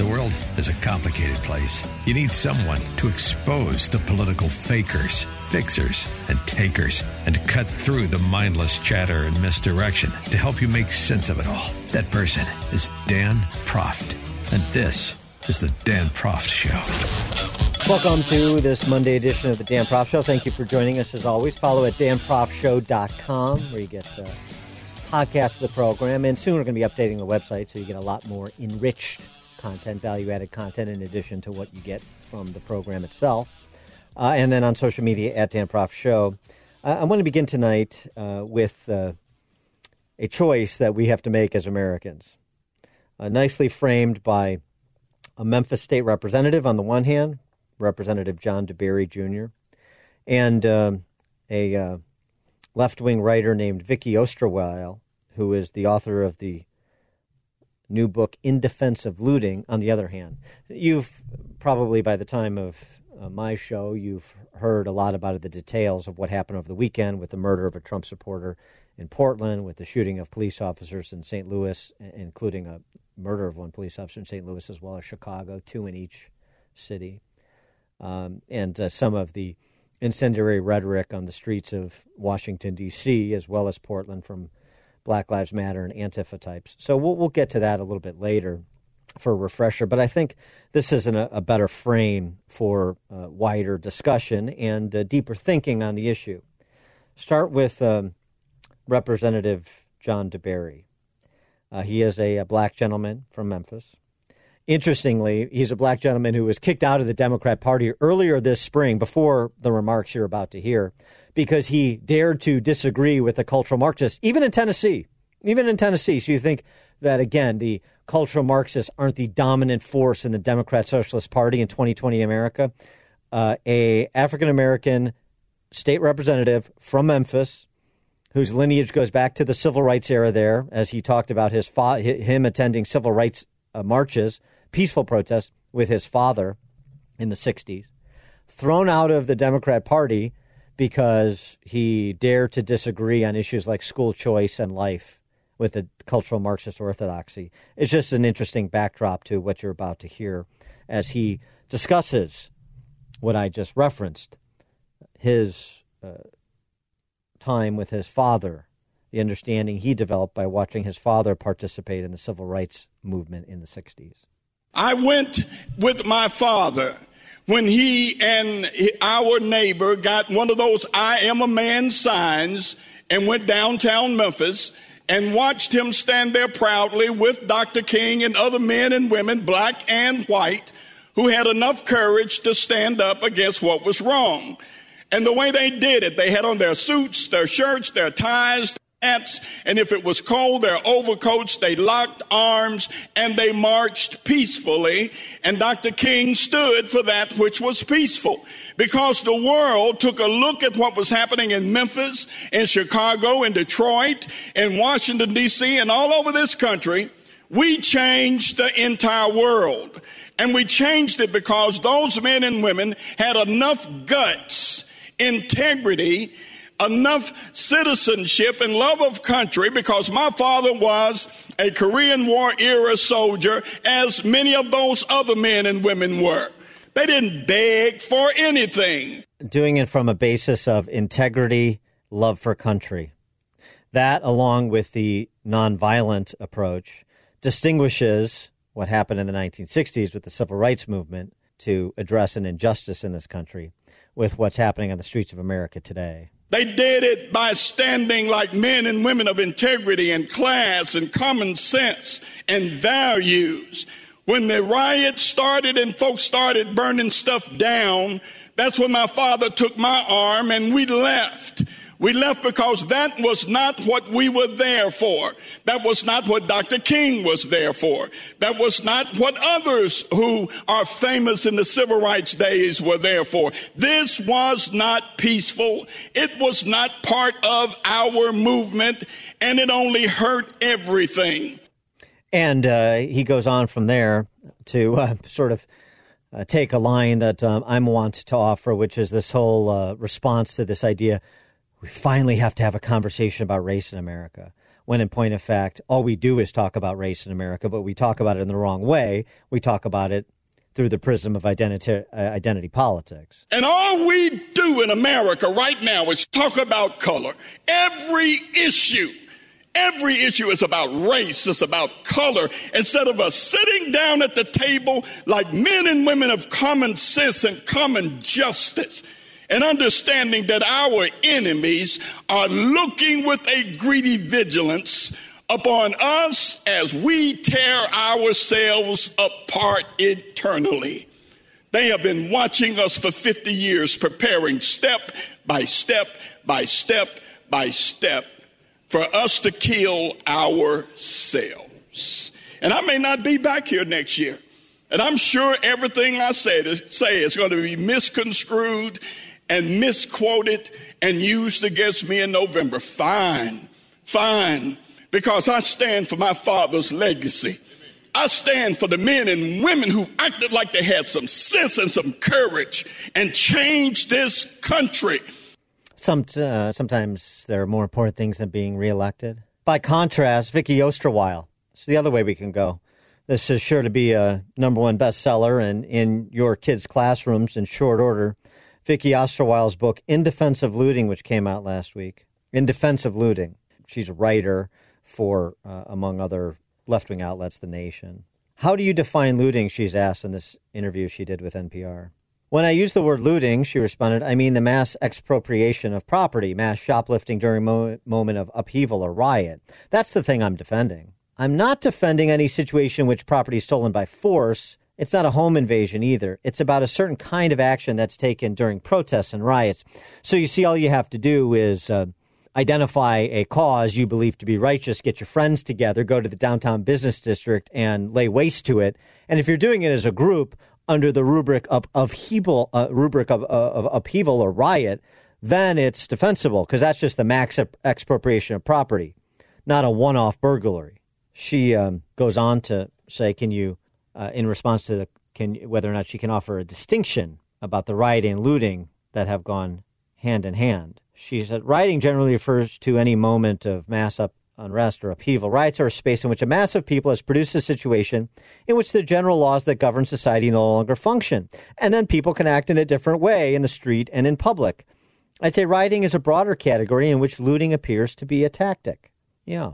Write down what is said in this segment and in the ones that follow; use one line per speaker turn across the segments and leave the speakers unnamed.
The world is a complicated place. You need someone to expose the political fakers, fixers, and takers, and to cut through the mindless chatter and misdirection to help you make sense of it all. That person is Dan Proft. And this is the Dan Proft Show.
Welcome to this Monday edition of the Dan Proft Show. Thank you for joining us as always. Follow at danproftshow.com where you get the podcast of the program. And soon we're going to be updating the website so you get a lot more enriched content, value added content, in addition to what you get from the program itself. Uh, and then on social media at Dan Proft Show. Uh, I want to begin tonight uh, with uh, a choice that we have to make as Americans. Uh, nicely framed by a Memphis state representative on the one hand, Representative John DeBerry Jr., and um, a left wing writer named Vicky Osterweil, who is the author of the new book, In Defense of Looting, on the other hand. You've probably, by the time of uh, my show, you've heard a lot about the details of what happened over the weekend with the murder of a Trump supporter in Portland, with the shooting of police officers in St. Louis, including a murder of one police officer in St. Louis as well as Chicago, two in each city, um, and uh, some of the incendiary rhetoric on the streets of Washington, D.C., as well as Portland from Black Lives Matter and Antifa types. So we'll, we'll get to that a little bit later for a refresher. But I think this is a, a better frame for uh, wider discussion and uh, deeper thinking on the issue. Start with um, Representative John DeBerry. Uh, he is a, a, black gentleman from Memphis. Interestingly, he's a black gentleman who was kicked out of the Democrat Party earlier this spring, before the remarks you're about to hear, because he dared to disagree with the cultural Marxists, even in Tennessee. Even in Tennessee. So you think that, again, the cultural Marxists aren't the dominant force in the Democrat Socialist Party in 2020 America. Uh, a African American state representative from Memphis, whose lineage goes back to the civil rights era there, as he talked about his fa- him attending civil rights uh, marches, peaceful protests with his father in the 60s, thrown out of the Democrat Party because he dared to disagree on issues like school choice and life with the cultural Marxist orthodoxy. It's just an interesting backdrop to what you're about to hear as he discusses what I just referenced his uh, time with his father, the understanding he developed by watching his father participate in the civil rights movement in the 60s.
I went with my father when he and our neighbor got one of those I am a man signs and went downtown Memphis and watched him stand there proudly with Dr. King and other men and women, black and white, who had enough courage to stand up against what was wrong. And the way they did it, they had on their suits, their shirts, their ties, hats, and if it was cold, their overcoats, they locked arms and they marched peacefully. And Dr. King stood for that which was peaceful because the world took a look at what was happening in Memphis, in Chicago, in Detroit, in Washington, D.C., and all over this country. We changed the entire world. And we changed it because those men and women had enough guts, integrity, enough citizenship and love of country because my father was a Korean War era soldier, as many of those other men and women were. They didn't beg for anything.
Doing it from a basis of integrity, love for country. That, along with the nonviolent approach, distinguishes what happened in the 1960s with the civil rights movement to address an injustice in this country with what's happening on the streets of America today.
They did it by standing like men and women of integrity and class and common sense and values. When the riots started and folks started burning stuff down, that's when my father took my arm and we left. We left because that was not what we were there for. That was not what Dr. King was there for. That was not what others who are famous in the civil rights days were there for. This was not peaceful. It was not part of our movement and it only hurt everything.
And uh, he goes on from there to uh, sort of uh, take a line that um, I'm want to offer, which is this whole uh, response to this idea we finally have to have a conversation about race in America. When in point of fact, all we do is talk about race in America, but we talk about it in the wrong way. We talk about it through the prism of identity, uh, identity politics.
And all we do in America right now is talk about color. Every issue Every issue is about race, it's about color. Instead of us sitting down at the table like men and women of common sense and common justice and understanding that our enemies are looking with a greedy vigilance upon us as we tear ourselves apart eternally. They have been watching us for 50 years, preparing step by step by step by step for us to kill ourselves. And I may not be back here next year. And I'm sure everything I say, say is going to be misconstrued and misquoted and used against me in November. Fine, fine, because I stand for my father's legacy. I stand for the men and women who acted like they had some sense and some courage and changed this country.
Some, uh, sometimes there are more important things than being reelected. By contrast, Vicky Osterweil. It's the other way we can go. This is sure to be a number one bestseller and in your kids' classrooms in short order. Vicky Osterweil's book, In Defense of Looting, which came out last week. In Defense of Looting. She's a writer for, uh, among other left wing outlets, The Nation. How do you define looting? She's asked in this interview she did with NPR. When I use the word looting, she responded, I mean the mass expropriation of property, mass shoplifting during a mo- moment of upheaval or riot. That's the thing I'm defending. I'm not defending any situation in which property is stolen by force it's not a home invasion either. It's about a certain kind of action that's taken during protests and riots. So you see, all you have to do is uh, identify a cause you believe to be righteous, get your friends together, go to the downtown business district, and lay waste to it. And if you're doing it as a group under the rubric of, upheaval, uh, rubric of, uh, of upheaval or riot, then it's defensible because that's just the max expropriation of property, not a one-off burglary. She um, goes on to say, "Can you?" Uh, in response to the, can, whether or not she can offer a distinction about the rioting and looting that have gone hand in hand. She said rioting generally refers to any moment of mass up, unrest or upheaval. Riots are a space in which a mass of people has produced a situation in which the general laws that govern society no longer function, and then people can act in a different way in the street and in public. I'd say rioting is a broader category in which looting appears to be a tactic. Yeah.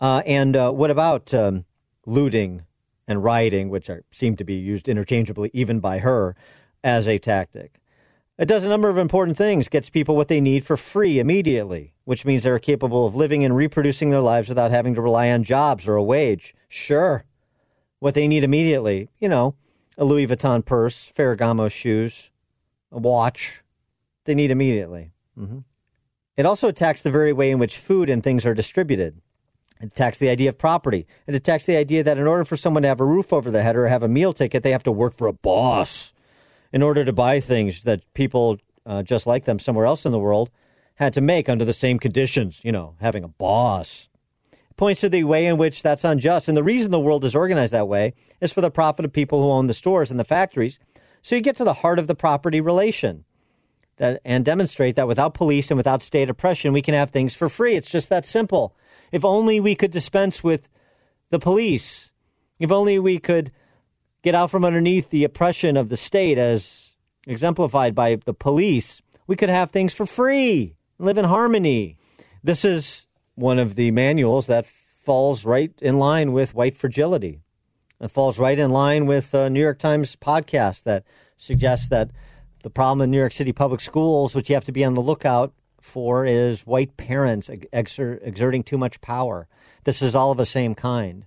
Uh, and uh, what about um, looting and rioting, which are, seem to be used interchangeably even by her, as a tactic. It does a number of important things, gets people what they need for free immediately, which means they're capable of living and reproducing their lives without having to rely on jobs or a wage. Sure. What they need immediately, you know, a Louis Vuitton purse, Ferragamo shoes, a watch. They need immediately. Mm-hmm. It also attacks the very way in which food and things are distributed. It attacks the idea of property. It attacks the idea that in order for someone to have a roof over their head or have a meal ticket, they have to work for a boss in order to buy things that people uh, just like them somewhere else in the world had to make under the same conditions, you know, having a boss. It points to the way in which that's unjust. And the reason the world is organized that way is for the profit of people who own the stores and the factories. So you get to the heart of the property relation that, and demonstrate that without police and without state oppression, we can have things for free. It's just that simple. If only we could dispense with the police. If only we could get out from underneath the oppression of the state as exemplified by the police, we could have things for free, and live in harmony. This is one of the manuals that falls right in line with white fragility. It falls right in line with a New York Times podcast that suggests that the problem in New York City public schools, which you have to be on the lookout for is white parents exer- exerting too much power. This is all of the same kind.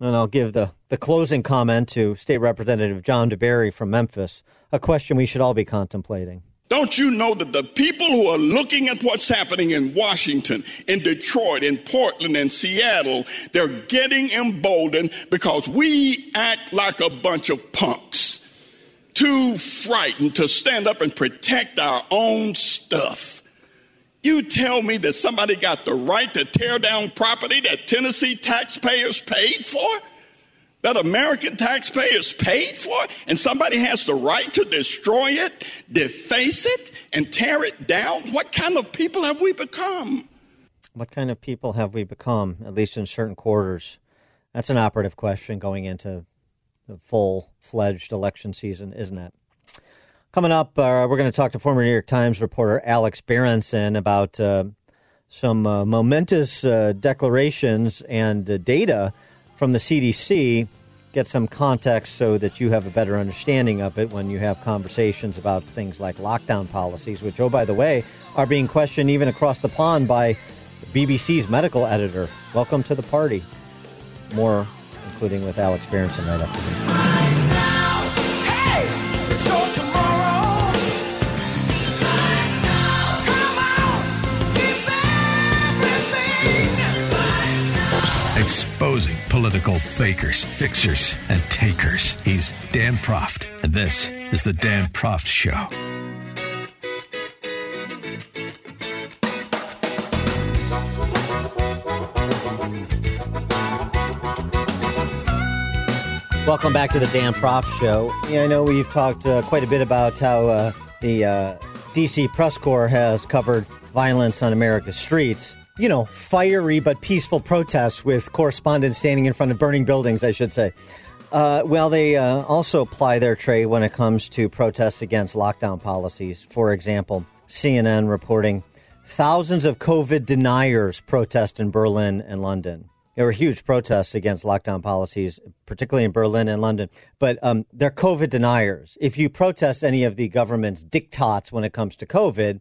And I'll give the, the closing comment to State Representative John DeBerry from Memphis, a question we should all be contemplating.
Don't you know that the people who are looking at what's happening in Washington, in Detroit, in Portland, in Seattle, they're getting emboldened because we act like a bunch of punks, too frightened to stand up and protect our own stuff. You tell me that somebody got the right to tear down property that Tennessee taxpayers paid for? that American taxpayers paid for, and somebody has the right to destroy it, deface it, and tear it down? What kind of people have we become?
What kind of people have we become, at least in certain quarters? That's an operative question going into the full fledged election season, isn't it? Coming up, uh, we're going to talk to former New York Times reporter Alex Berenson about uh, some uh, momentous uh, declarations and uh, data from the CDC, get some context so that you have a better understanding of it when you have conversations about things like lockdown policies, which, oh, by the way, are being questioned even across the pond by BBC's medical editor. Welcome to the party. More, including with Alex Berenson right after this.
Exposing political fakers, fixers, and takers. He's Dan Proft, and this is The Dan Proft Show.
Welcome back to the Dan Proft Show. Yeah, I know we've talked uh, quite a bit about how uh, the uh, DC press corps has covered violence on America's streets you know, fiery but peaceful protests with correspondents standing in front of burning buildings, I should say. Uh, well, they uh, also ply their trade when it comes to protests against lockdown policies. For example, CNN reporting thousands of COVID deniers protest in Berlin and London. There were huge protests against lockdown policies, particularly in Berlin and London. But um, they're COVID deniers. If you protest any of the government's diktats when it comes to COVID,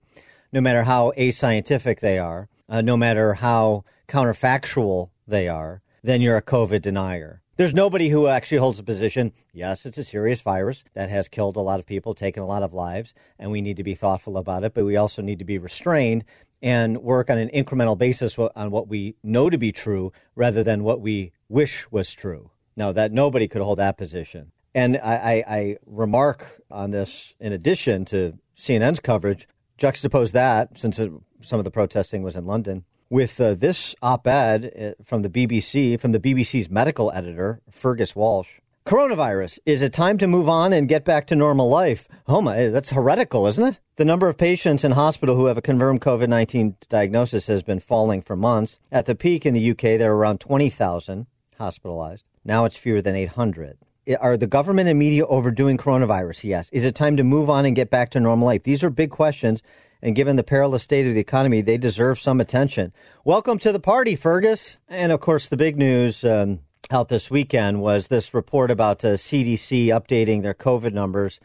no matter how ascientific they are, uh, no matter how counterfactual they are, then you're a COVID denier. There's nobody who actually holds a position. Yes, it's a serious virus that has killed a lot of people, taken a lot of lives, and we need to be thoughtful about it, but we also need to be restrained and work on an incremental basis on what we know to be true rather than what we wish was true. Now, that nobody could hold that position. And I, I, I remark on this in addition to CNN's coverage, juxtapose that, since it some of the protesting was in London. With uh, this op ed uh, from the BBC, from the BBC's medical editor, Fergus Walsh. Coronavirus. Is it time to move on and get back to normal life? Oh my, that's heretical, isn't it? The number of patients in hospital who have a confirmed COVID 19 diagnosis has been falling for months. At the peak in the UK, there were around 20,000 hospitalized. Now it's fewer than 800. Are the government and media overdoing coronavirus? Yes. Is it time to move on and get back to normal life? These are big questions and given the perilous state of the economy, they deserve some attention. Welcome to the party, Fergus. And of course, the big news um, out this weekend was this report about uh, CDC updating their COVID numbers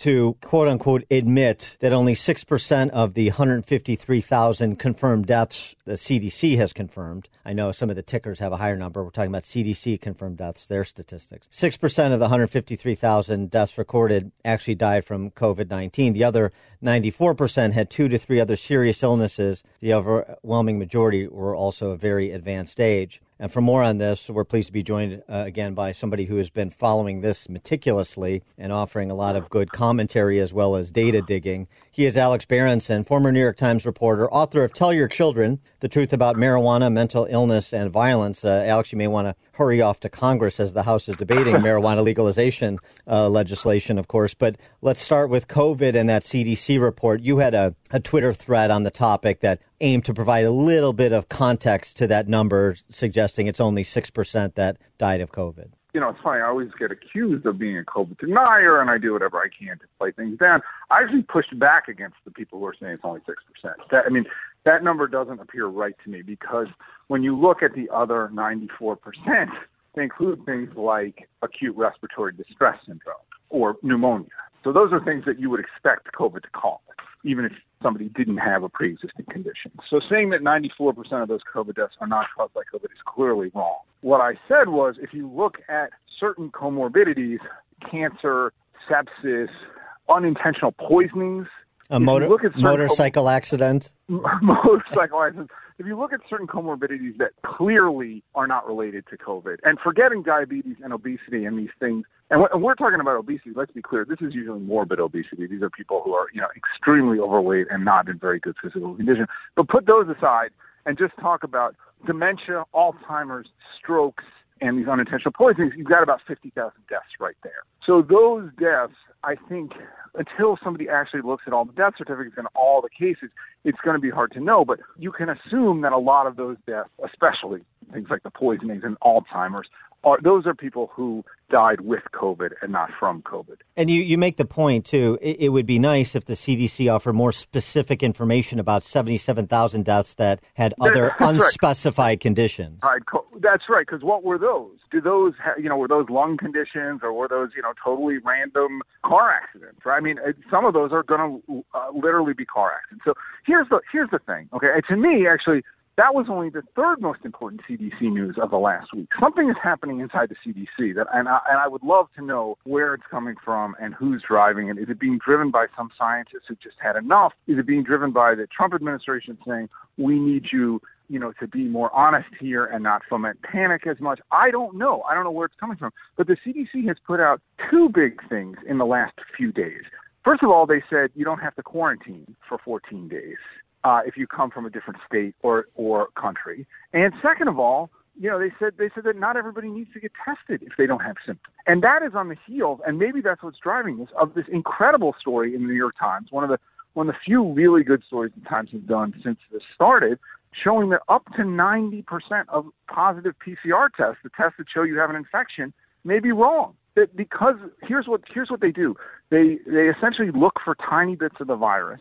to quote unquote admit that only 6% of the 153,000 confirmed deaths the CDC has confirmed. I know some of the tickers have a higher number. We're talking about CDC confirmed deaths, their statistics. 6% of the 153,000 deaths recorded actually died from COVID 19. The other 94% had two to three other serious illnesses. The overwhelming majority were also a very advanced age. And for more on this, we're pleased to be joined uh, again by somebody who has been following this meticulously and offering a lot of good commentary as well as data digging. He is Alex Berenson, former New York Times reporter, author of Tell Your Children The Truth About Marijuana, Mental Illness, and Violence. Uh, Alex, you may want to hurry off to Congress as the House is debating marijuana legalization uh, legislation, of course. But let's start with COVID and that CDC report. You had a, a Twitter thread on the topic that aimed to provide a little bit of context to that number, suggesting it's only 6% that died of COVID
you know, it's funny. I always get accused of being a COVID denier, and I do whatever I can to play things down. I actually pushed back against the people who are saying it's only six percent. That I mean, that number doesn't appear right to me because when you look at the other 94 percent, they include things like acute respiratory distress syndrome or pneumonia. So those are things that you would expect COVID to cause, even if somebody didn't have a pre-existing condition. So saying that 94% of those COVID deaths are not caused by COVID is clearly wrong. What I said was if you look at certain comorbidities, cancer, sepsis, unintentional poisonings,
A motor, motorcycle com- accident?
motorcycle accidents. If you look at certain comorbidities that clearly are not related to COVID, and forgetting diabetes and obesity and these things, and we're talking about obesity, let's be clear, this is usually morbid obesity. These are people who are, you know, extremely overweight and not in very good physical condition. But put those aside and just talk about dementia, Alzheimer's, strokes, and these unintentional poisonings, you've got about 50,000 deaths right there. So those deaths, I think, until somebody actually looks at all the death certificates and all the cases, it's going to be hard to know. But you can assume that a lot of those deaths, especially things like the poisonings and Alzheimer's, are those are people who died with COVID and not from COVID.
And you, you make the point, too, it, it would be nice if the CDC offered more specific information about 77,000 deaths that had other unspecified right. conditions.
Right. That's right, because what were those? Do those, you know, were those lung conditions or were those, you know, totally random car accidents, right? I mean, some of those are going to uh, literally be car accidents. So here's the, here's the thing, okay? to me, actually, that was only the third most important CDC news of the last week. Something is happening inside the CDC that, and I, and I would love to know where it's coming from and who's driving it. Is it being driven by some scientists who just had enough? Is it being driven by the Trump administration saying we need you, you know, to be more honest here and not foment panic as much? I don't know. I don't know where it's coming from. But the CDC has put out two big things in the last few days. First of all, they said you don't have to quarantine for 14 days uh, if you come from a different state or or country. And second of all, you know, they said they said that not everybody needs to get tested if they don't have symptoms, and that is on the heels, and maybe that's what's driving this of this incredible story in the New York Times, one of the one of the few really good stories the Times has done since this started, showing that up to 90% of positive PCR tests, the tests that show you have an infection, may be wrong. That because here's what here's what they do. They they essentially look for tiny bits of the virus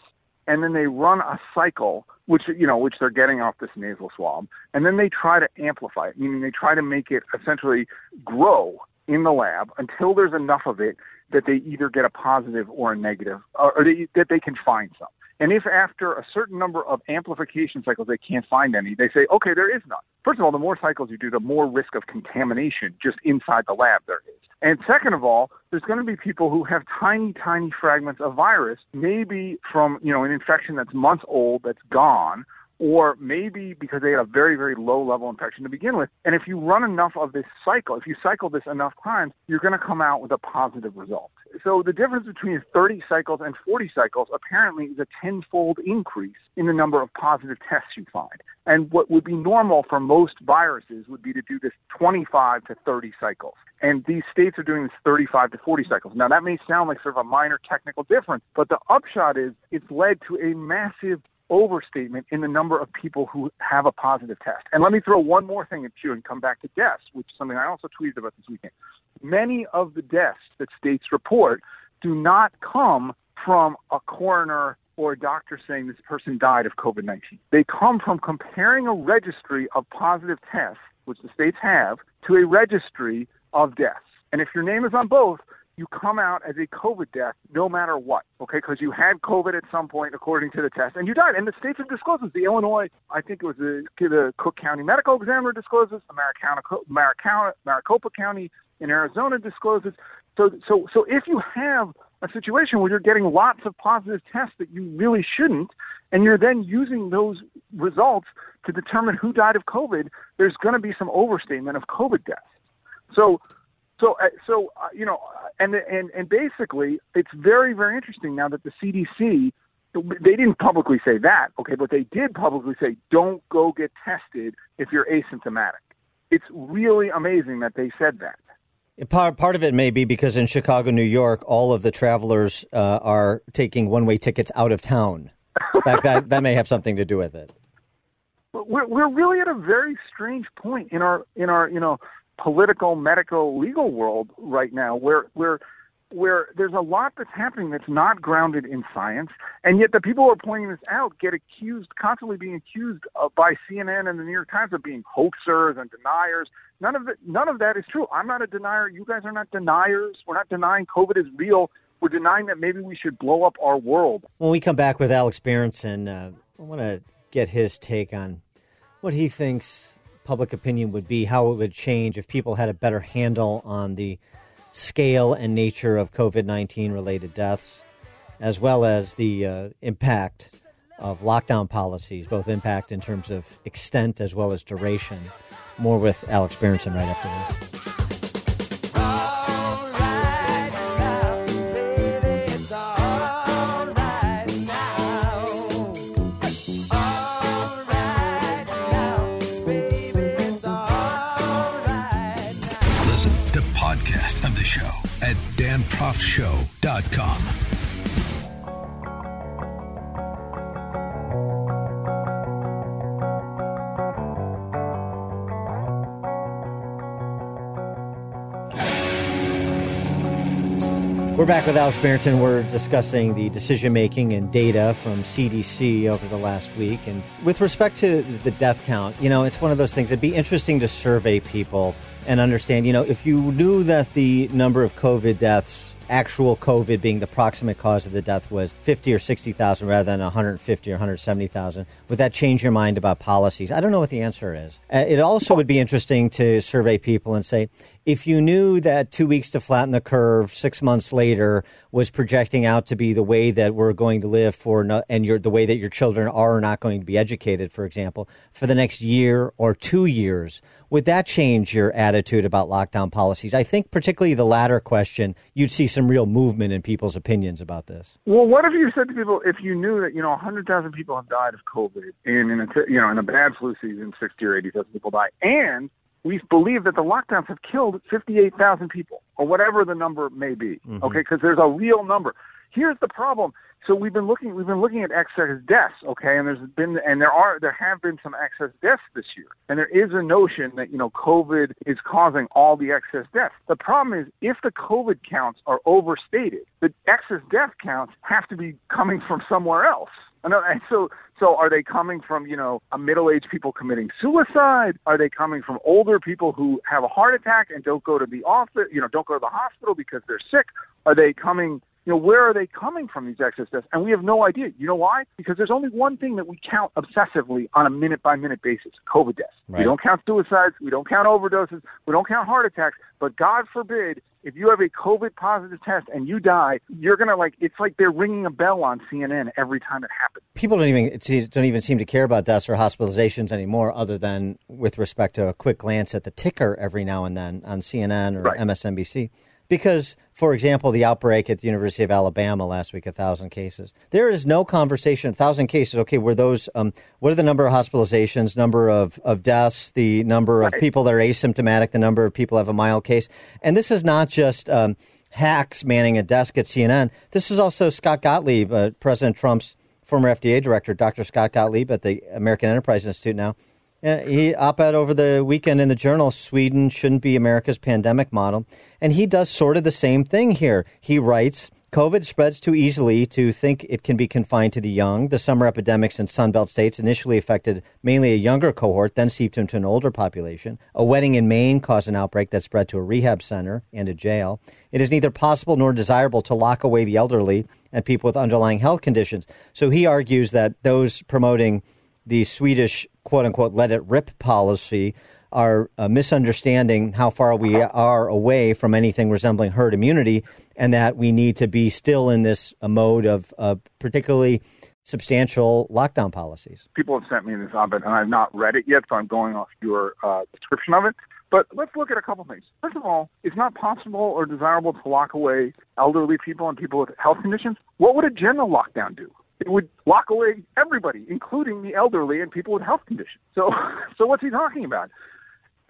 and then they run a cycle, which you know, which they're getting off this nasal swab, and then they try to amplify it, meaning they try to make it essentially grow in the lab until there's enough of it that they either get a positive or a negative, or, they, that they can find some. And if after a certain number of amplification cycles they can't find any, they say, okay, there is none. First of all, the more cycles you do, the more risk of contamination just inside the lab there is. And second of all, there's going to be people who have tiny, tiny fragments of virus, maybe from, you know, an infection that's months old that's gone, or maybe because they had a very, very low level infection to begin with. And if you run enough of this cycle, if you cycle this enough times, you're going to come out with a positive result. So the difference between 30 cycles and 40 cycles apparently is a tenfold increase in the number of positive tests you find. And what would be normal for most viruses would be to do this 25 to 30 cycles. And these states are doing this 35 to 40 cycles. Now that may sound like sort of a minor technical difference, but the upshot is it's led to a massive overstatement in the number of people who have a positive test. And let me throw one more thing at you and come back to deaths, which is something I also tweeted about this weekend. Many of the deaths that states report do not come from a coroner or a doctor saying this person died of COVID 19. They come from comparing a registry of positive tests, which the states have, to a registry of deaths. And if your name is on both, you come out as a COVID death no matter what, okay? Because you had COVID at some point according to the test, and you died. And the states have disclosed this. The Illinois, I think it was the, the Cook County Medical Examiner disclosed this. The Maricopa, Maricopa, Maricopa County in Arizona disclosed this. So, so, so if you have a situation where you're getting lots of positive tests that you really shouldn't, and you're then using those results to determine who died of COVID, there's going to be some overstatement of COVID deaths. So, so, uh, so uh, you know, and and and basically, it's very very interesting now that the CDC they didn't publicly say that, okay, but they did publicly say don't go get tested if you're asymptomatic. It's really amazing that they said that.
Part part of it may be because in Chicago, New York, all of the travelers uh, are taking one way tickets out of town. that, that that may have something to do with it.
But We're we're really at a very strange point in our in our you know political, medical, legal world right now where where where there's a lot that's happening that's not grounded in science, and yet the people who are pointing this out get accused, constantly being accused uh, by CNN and the New York Times of being hoaxers and deniers. None of it, none of that is true. I'm not a denier. You guys are not deniers. We're not denying COVID is real. We're denying that maybe we should blow up our world.
When we come back with Alex Berenson, uh, I want to get his take on what he thinks public opinion would be, how it would change if people had a better handle on the scale and nature of COVID 19 related deaths. as well as the uh, impact of lockdown policies, both impact in terms of extent as well as duration. More with Alex Berenson right after this.
danproftshow.com.
We're back with Alex Berenson. We're discussing the decision making and data from CDC over the last week. And with respect to the death count, you know, it's one of those things. It'd be interesting to survey people and understand, you know, if you knew that the number of COVID deaths, actual COVID being the proximate cause of the death, was 50 or 60,000 rather than 150 or 170,000, would that change your mind about policies? I don't know what the answer is. Uh, it also would be interesting to survey people and say, if you knew that two weeks to flatten the curve, six months later, was projecting out to be the way that we're going to live for, no, and your, the way that your children are not going to be educated, for example, for the next year or two years, would that change your attitude about lockdown policies? I think, particularly the latter question, you'd see some real movement in people's opinions about this.
Well, what if you said to people, if you knew that you know 100,000 people have died of COVID, and in a you know in a bad flu season, 60 or 80,000 people die, and we believe that the lockdowns have killed 58,000 people, or whatever the number may be.
Mm-hmm.
Okay, because there's a real number. Here's the problem. So we've been looking, we've been looking at excess deaths. Okay, and there's been, and there are, there have been some excess deaths this year, and there is a notion that you know COVID is causing all the excess deaths. The problem is if the COVID counts are overstated, the excess death counts have to be coming from somewhere else. And so, so are they coming from you know a middle-aged people committing suicide? Are they coming from older people who have a heart attack and don't go to the office? You know, don't go to the hospital because they're sick? Are they coming? You know, where are they coming from these excess deaths? And we have no idea. You know why? Because there's only one thing that we count obsessively on a minute-by-minute basis: COVID deaths.
Right.
We don't count suicides. We don't count overdoses. We don't count heart attacks. But God forbid if you have a COVID positive test and you die, you're gonna like it's like they're ringing a bell on CNN every time it happens.
People don't even don't even seem to care about deaths or hospitalizations anymore, other than with respect to a quick glance at the ticker every now and then on CNN or
Right.
MSNBC. Because, for example, the outbreak at the University of Alabama last week, a thousand cases. There is no conversation. A thousand cases. Okay, were those? Um, what are the number of hospitalizations, number of, of deaths, the number of
Right.
people that are asymptomatic, the number of people have a mild case? And this is not just um, hacks manning a desk at CNN. This is also Scott Gottlieb, uh, President Trump's former FDA director, Dr. Scott Gottlieb at the American Enterprise Institute now. Uh, he op-ed over the weekend in the journal, Sweden shouldn't be America's pandemic model. And he does sort of the same thing here. He writes, COVID spreads too easily to think it can be confined to the young. The summer epidemics in Sunbelt states initially affected mainly a younger cohort, then seeped into an older population. A wedding in Maine caused an outbreak that spread to a rehab center and a jail. It is neither possible nor desirable to lock away the elderly and people with underlying health conditions. So he argues that those promoting the Swedish quote unquote let it rip policy are uh, misunderstanding how far we are away from anything resembling herd immunity and that we need to be still in this uh, mode of uh, particularly substantial lockdown policies.
People have sent me this op-ed, and I've not read it yet, so I'm going off your uh, description of it. But let's look at a couple things. First of all, it's not possible or desirable to lock away elderly people and people with health conditions. What would a general lockdown do? It would lock away everybody, including the elderly and people with health conditions. So, so what's he talking about?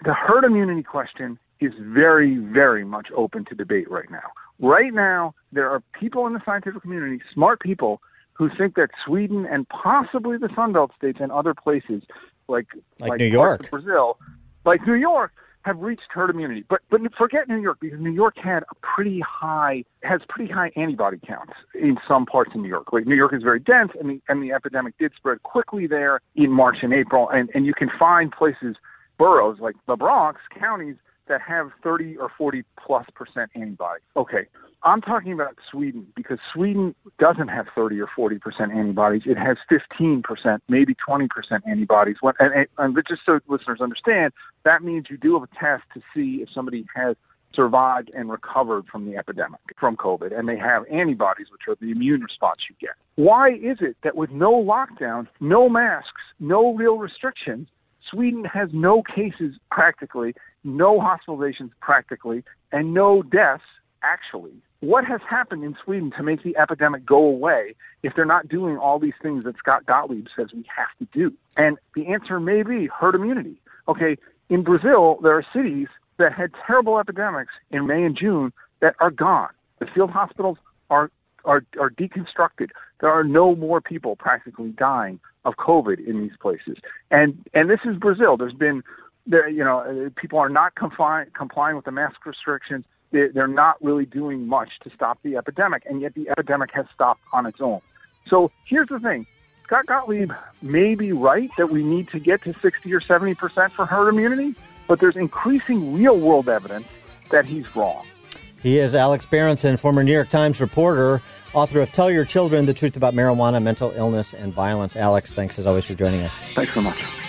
The herd immunity question is very, very much open to debate right now. Right now, there are people in the scientific community, smart people, who think that Sweden and possibly the Sunbelt states and other places like
Like New York.
Brazil, like New York, have reached herd immunity. But but forget New York because New York had a pretty high has pretty high antibody counts in some parts of New York. Like New York is very dense, and the and the epidemic did spread quickly there in March and April. And and you can find places, boroughs like the Bronx, counties that have 30 or 40 plus percent antibodies. Okay, I'm talking about Sweden because Sweden doesn't have 30 or 40 percent antibodies. It has 15 percent, maybe 20 percent antibodies. And, and, and just so listeners understand, that means you do have a test to see if somebody has survived and recovered from the epidemic, from COVID, and they have antibodies, which are the immune response you get. Why is it that with no lockdown, no masks, no real restrictions, Sweden has no cases practically, no hospitalizations practically, and no deaths actually? What has happened in Sweden to make the epidemic go away if they're not doing all these things that Scott Gottlieb says we have to do? And the answer may be herd immunity. Okay, in Brazil, there are cities that had terrible epidemics in May and June that are gone. The field hospitals are are are deconstructed. There are no more people practically dying of COVID in these places. And and this is Brazil. There's been there you know uh, people are not complying complying with the mask restrictions. They're, they're not really doing much to stop the epidemic, and yet the epidemic has stopped on its own. So here's the thing. Scott Gottlieb may be right that we need to get to 60 or 70 percent for herd immunity, but there's increasing real world evidence that he's wrong.
He is Alex Berenson, former New York Times reporter, author of Tell Your Children the Truth About Marijuana, Mental Illness, and Violence. Alex, thanks as always for joining us.
Thanks so much.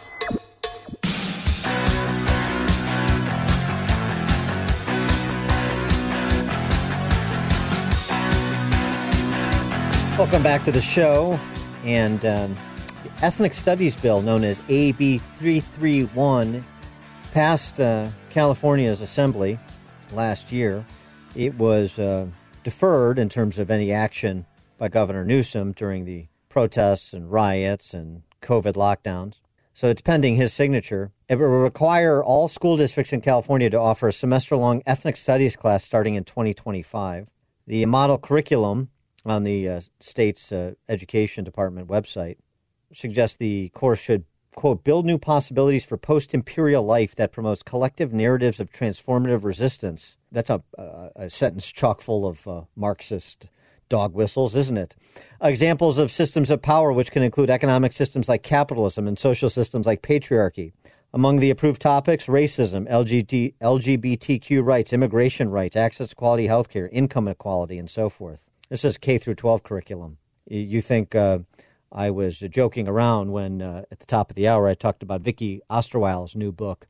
Welcome back to the show. And um, the Ethnic Studies Bill, known as AB 331, passed uh, California's assembly last year. It was. Uh, deferred in terms of any action by Governor Newsom during the protests and riots and COVID lockdowns. So it's pending his signature. It will require all school districts in California to offer a semester long ethnic studies class starting in 2025. The model curriculum on the uh, state's uh, education department website suggests the course should, quote, build new possibilities for post imperial life that promotes collective narratives of transformative resistance that's a, a, a sentence chock full of uh, Marxist dog whistles, isn't it? Examples of systems of power, which can include economic systems like capitalism and social systems like patriarchy. Among the approved topics, racism, LGBT, LGBTQ rights, immigration rights, access to quality health care, income equality, and so forth. This is K through 12 curriculum. You think uh, I was joking around when uh, at the top of the hour I talked about Vicky Osterweil's new book,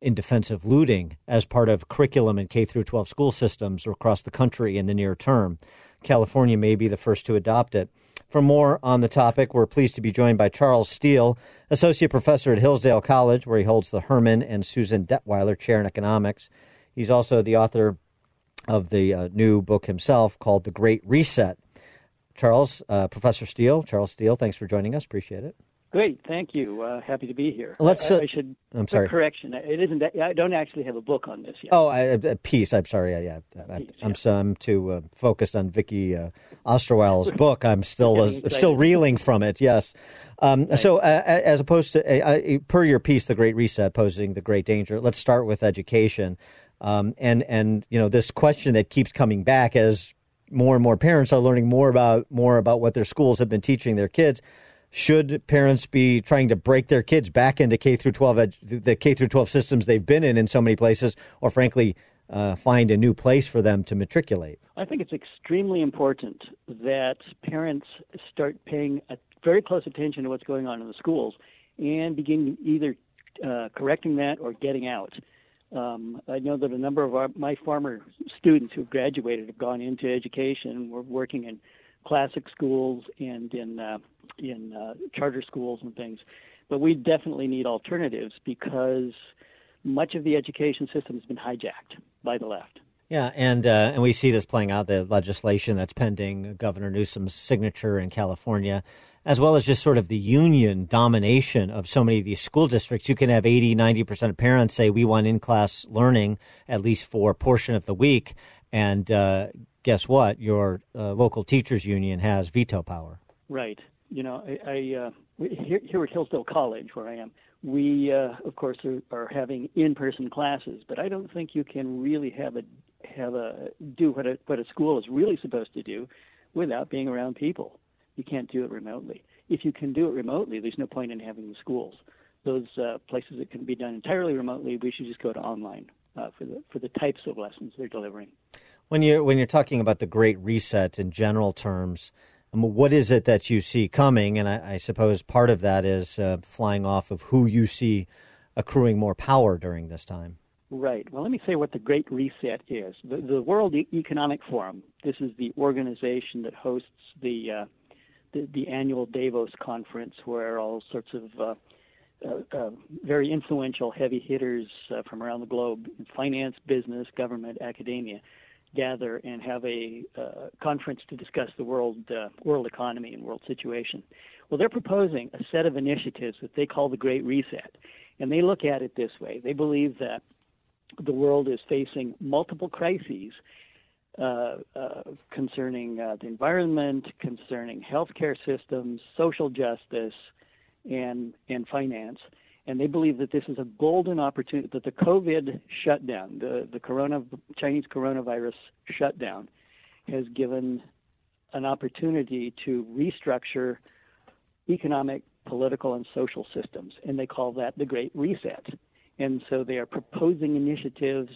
in defense of looting as part of curriculum in K through 12 school systems across the country in the near term. California may be the first to adopt it. For more on the topic, we're pleased to be joined by Charles Steele, associate professor at Hillsdale College, where he holds the Herman and Susan Detweiler Chair in Economics. He's also the author of the uh, new book himself called The Great Reset. Charles, uh, Professor Steele, Charles Steele, thanks for joining us. Appreciate it.
Great, thank you. Uh, happy to be here.
Let's. Uh,
I, I, should.
I'm sorry.
Correction. It isn't. That, I don't actually have a book on this yet.
Oh, I, a piece. I'm sorry. Yeah, I, am yeah. so I'm too uh, focused on Vicky uh, Osterweil's book. I'm still uh, still reeling from it. Yes. Um, right. So, uh, as opposed to per your piece, the Great Reset posing the great danger. Let's start with education, um, and and you know this question that keeps coming back as more and more parents are learning more about more about what their schools have been teaching their kids should parents be trying to break their kids back into K through 12 the K through 12 systems they've been in in so many places or frankly uh, find a new place for them to matriculate?
I think it's extremely important that parents start paying very close attention to what's going on in the schools and begin either uh, correcting that or getting out. Um, I know that a number of our, my former students who graduated have gone into education. We're working in classic schools and in uh, in uh, charter schools and things. But we definitely need alternatives because much of the education system has been hijacked by the left.
Yeah, and uh, and we see this playing out the legislation that's pending Governor Newsom's signature in California, as well as just sort of the union domination of so many of these school districts. You can have 80, 90 percent of parents say we want in class learning at least for a portion of the week, and uh, guess what? Your uh, local teachers union has veto power.
Right you know, I, I uh, here, here at Hillsdale College, where I am, we uh, of course are, are having in-person classes, but I don't think you can really have a have a do what a what a school is really supposed to do without being around people. You can't do it remotely. if you can do it remotely, there's no point in having the schools. Those uh, places that can be done entirely remotely, we should just go to online uh, for the for the types of lessons they're delivering.
When you when you're talking about the Great Reset in general terms, um, what is it that you see coming? And I, I suppose part of that is uh, flying off of who you see accruing more power during this time.
Right. Well, let me say what the Great Reset is. The, the World Economic Forum. This is the organization that hosts the, uh, the, annual Davos conference, where all sorts of uh, uh, uh very influential heavy hitters uh, from around the globe, finance, business, government, academia, gather and have a uh, conference to discuss the world world economy and world situation. Well, they're proposing a set of initiatives that they call the Great Reset, and they look at it this way. They believe that the world is facing multiple crises uh, uh, concerning uh, the environment, concerning healthcare systems, social justice, and and finance. And they believe that this is a golden opportunity. That the COVID shutdown, the the corona Chinese coronavirus shutdown, has given an opportunity to restructure economic, political, and social systems, and they call that the Great Reset and so they are proposing initiatives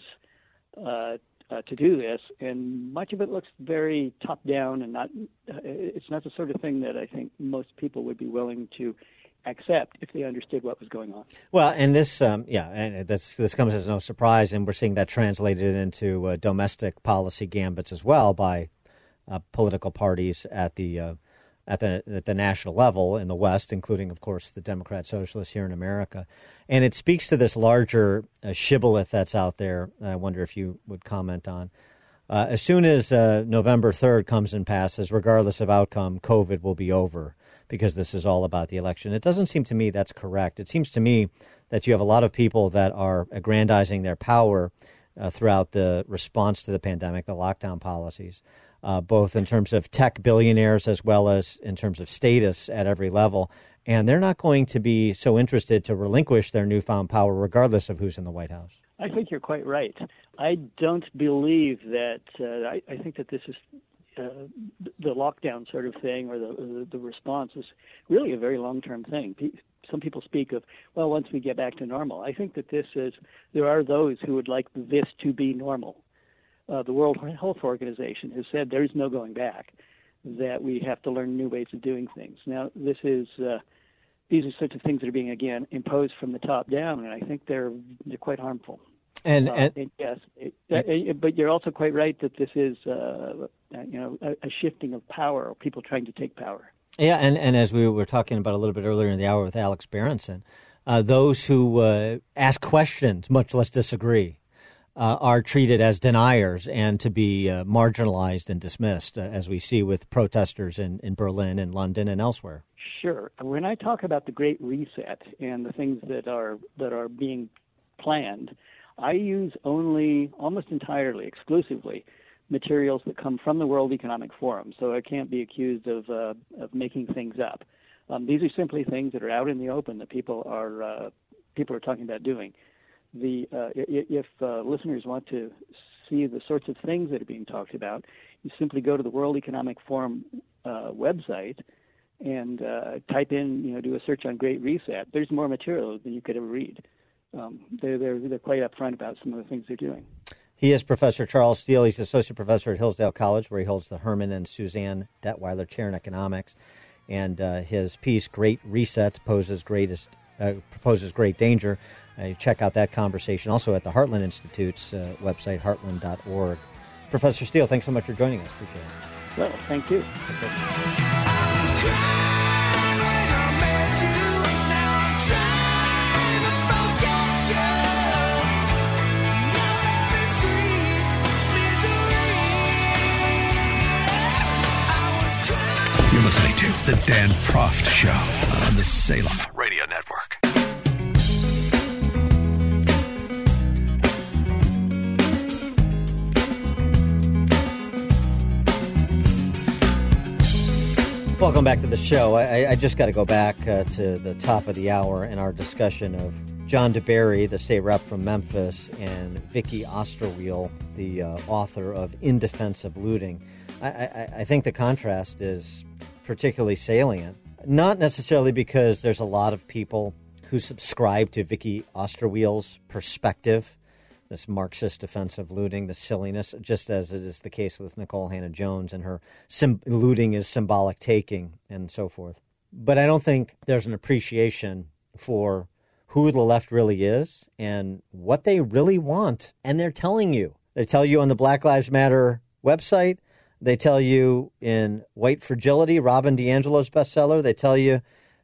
uh, uh, to do this, and much of it looks very top down and not. Uh, it's not the sort of thing that I think most people would be willing to accept if they understood what was going on.
Well, and this, um, yeah, and this this comes as no surprise, and we're seeing that translated into uh, domestic policy gambits as well by uh, political parties at the uh, at the at the national level in the West, including, of course, the Democrat Socialists here in America. And it speaks to this larger uh, shibboleth that's out there. I wonder if you would comment on. Uh, as soon as uh, November 3rd comes and passes, regardless of outcome, COVID will be over because this is all about the election. It doesn't seem to me that's correct. It seems to me that you have a lot of people that are aggrandizing their power uh, throughout the response to the pandemic, the lockdown policies uh, both in terms of tech billionaires as well as in terms of status at every level. And they're not going to be so interested to relinquish their newfound power, regardless of who's in the White House.
I think you're quite right. I don't believe that. Uh, I, I, think that this is uh, the lockdown sort of thing, or the, the, response is really a very long-term thing. Some people speak of, well, once we get back to normal. I think that this is. There are those who would like this to be normal uh, the World Health Organization has said there's no going back, that we have to learn new ways of doing things. Now, this is uh, these are sorts of things that are being again imposed from the top down, and I think they're they're quite harmful.
And,
uh,
and,
and yes, it, uh, but you're also quite right that this is uh, you know a, a shifting of power, people trying to take power.
Yeah, and, and as we were talking about a little bit earlier in the hour with Alex Berenson, uh, those who uh, ask questions, much less disagree, uh, are treated as deniers and to be uh, marginalized and dismissed, uh, as we see with protesters in, in Berlin and London and elsewhere.
Sure. When I talk about the Great Reset and the things that are that are being planned, I use only, almost entirely, exclusively, materials that come from the World Economic Forum. So I can't be accused of uh, of making things up. Um, these are simply things that are out in the open that people are uh, people are talking about doing the uh, if uh, listeners want to see the sorts of things that are being talked about, you simply go to the World Economic Forum uh, website and uh, type in, you know, do a search on Great Reset. There's more material than you could ever read. Um, they're, they're, they're quite upfront about some of the things they're doing.
He is Professor Charles Steele. He's associate professor at Hillsdale College, where he holds the Herman and Suzanne Detweiler Chair in Economics. And uh, his piece, Great Reset, poses greatest uh, proposes great danger. Uh, check out that conversation also at the Heartland Institute's uh, website, heartland.org. Professor Steele, thanks so much for joining us. Appreciate it.
Well, thank you.
You're listening to The Dan Proft Show on the Salem Radio Network.
Welcome back to the show. I, I just got to go back uh, to the top of the hour in our discussion of John DeBerry, the state rep from Memphis, and Vicky Osterweil, the uh, author of In Defense of Looting. I, I, I, think the contrast is particularly salient Not necessarily because there's a lot of people who subscribe to Vicky Osterweil's perspective, this Marxist defense of looting, the silliness, just as it is the case with Nicole Hannah-Jones and her sim- looting is symbolic taking and so forth. But I don't think there's an appreciation for who the left really is and what they really want. And they're telling you. They tell you on the Black Lives Matter website. They tell you in White Fragility, Robin DiAngelo's bestseller. They tell you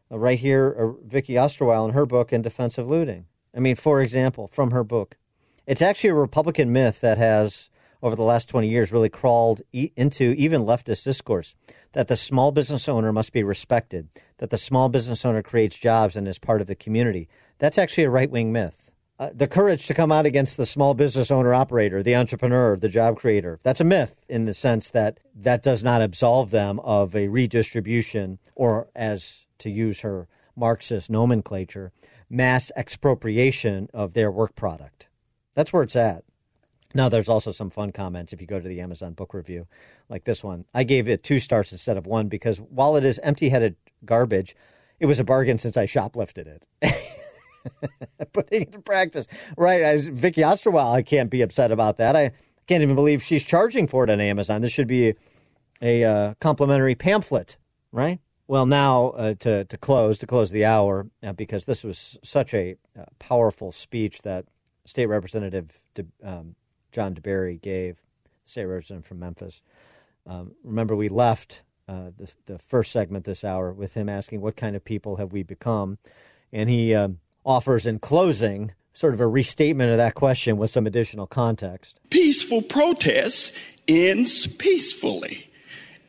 right here, uh, Vicky Osterweil in her book, In Defense of Looting. I mean, for example, from her book, it's actually a Republican myth that has, over the last 20 years, really crawled e- into even leftist discourse that the small business owner must be respected, that the small business owner creates jobs and is part of the community. That's actually a right wing myth. Uh, the courage to come out against the small business owner operator, the entrepreneur, the job creator. That's a myth in the sense that that does not absolve them of a redistribution or, as to use her Marxist nomenclature, mass expropriation of their work product. That's where it's at. Now, there's also some fun comments if you go to the Amazon book review, like this one. I gave it two stars instead of one because while it is empty headed garbage, it was a bargain since I shoplifted it. putting it into practice. Right. As Vicky Osterweil, I can't be upset about that. I can't even believe she's charging for it on Amazon. This should be a, a uh, complimentary pamphlet, right? Well, now uh, to, to close, to close the hour, uh, because this was such a uh, powerful speech that State Representative De, um, John DeBerry gave, State Representative from Memphis. Um, remember, we left uh, the, the first segment this hour with him asking, What kind of people have we become? And he um, offers in closing sort of a restatement of that question with some additional context.
Peaceful protest ends peacefully.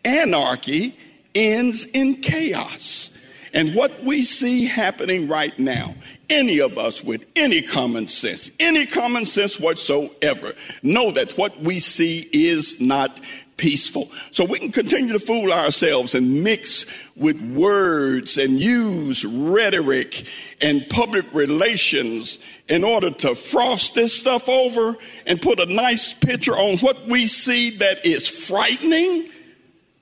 Anarchy ends in chaos. And what we see happening right now, any of us with any common sense, any common sense whatsoever, know that what we see is not peaceful. So we can continue to fool ourselves and mix with words and use rhetoric and public relations in order to frost this stuff over and put a nice picture on what we see that is frightening.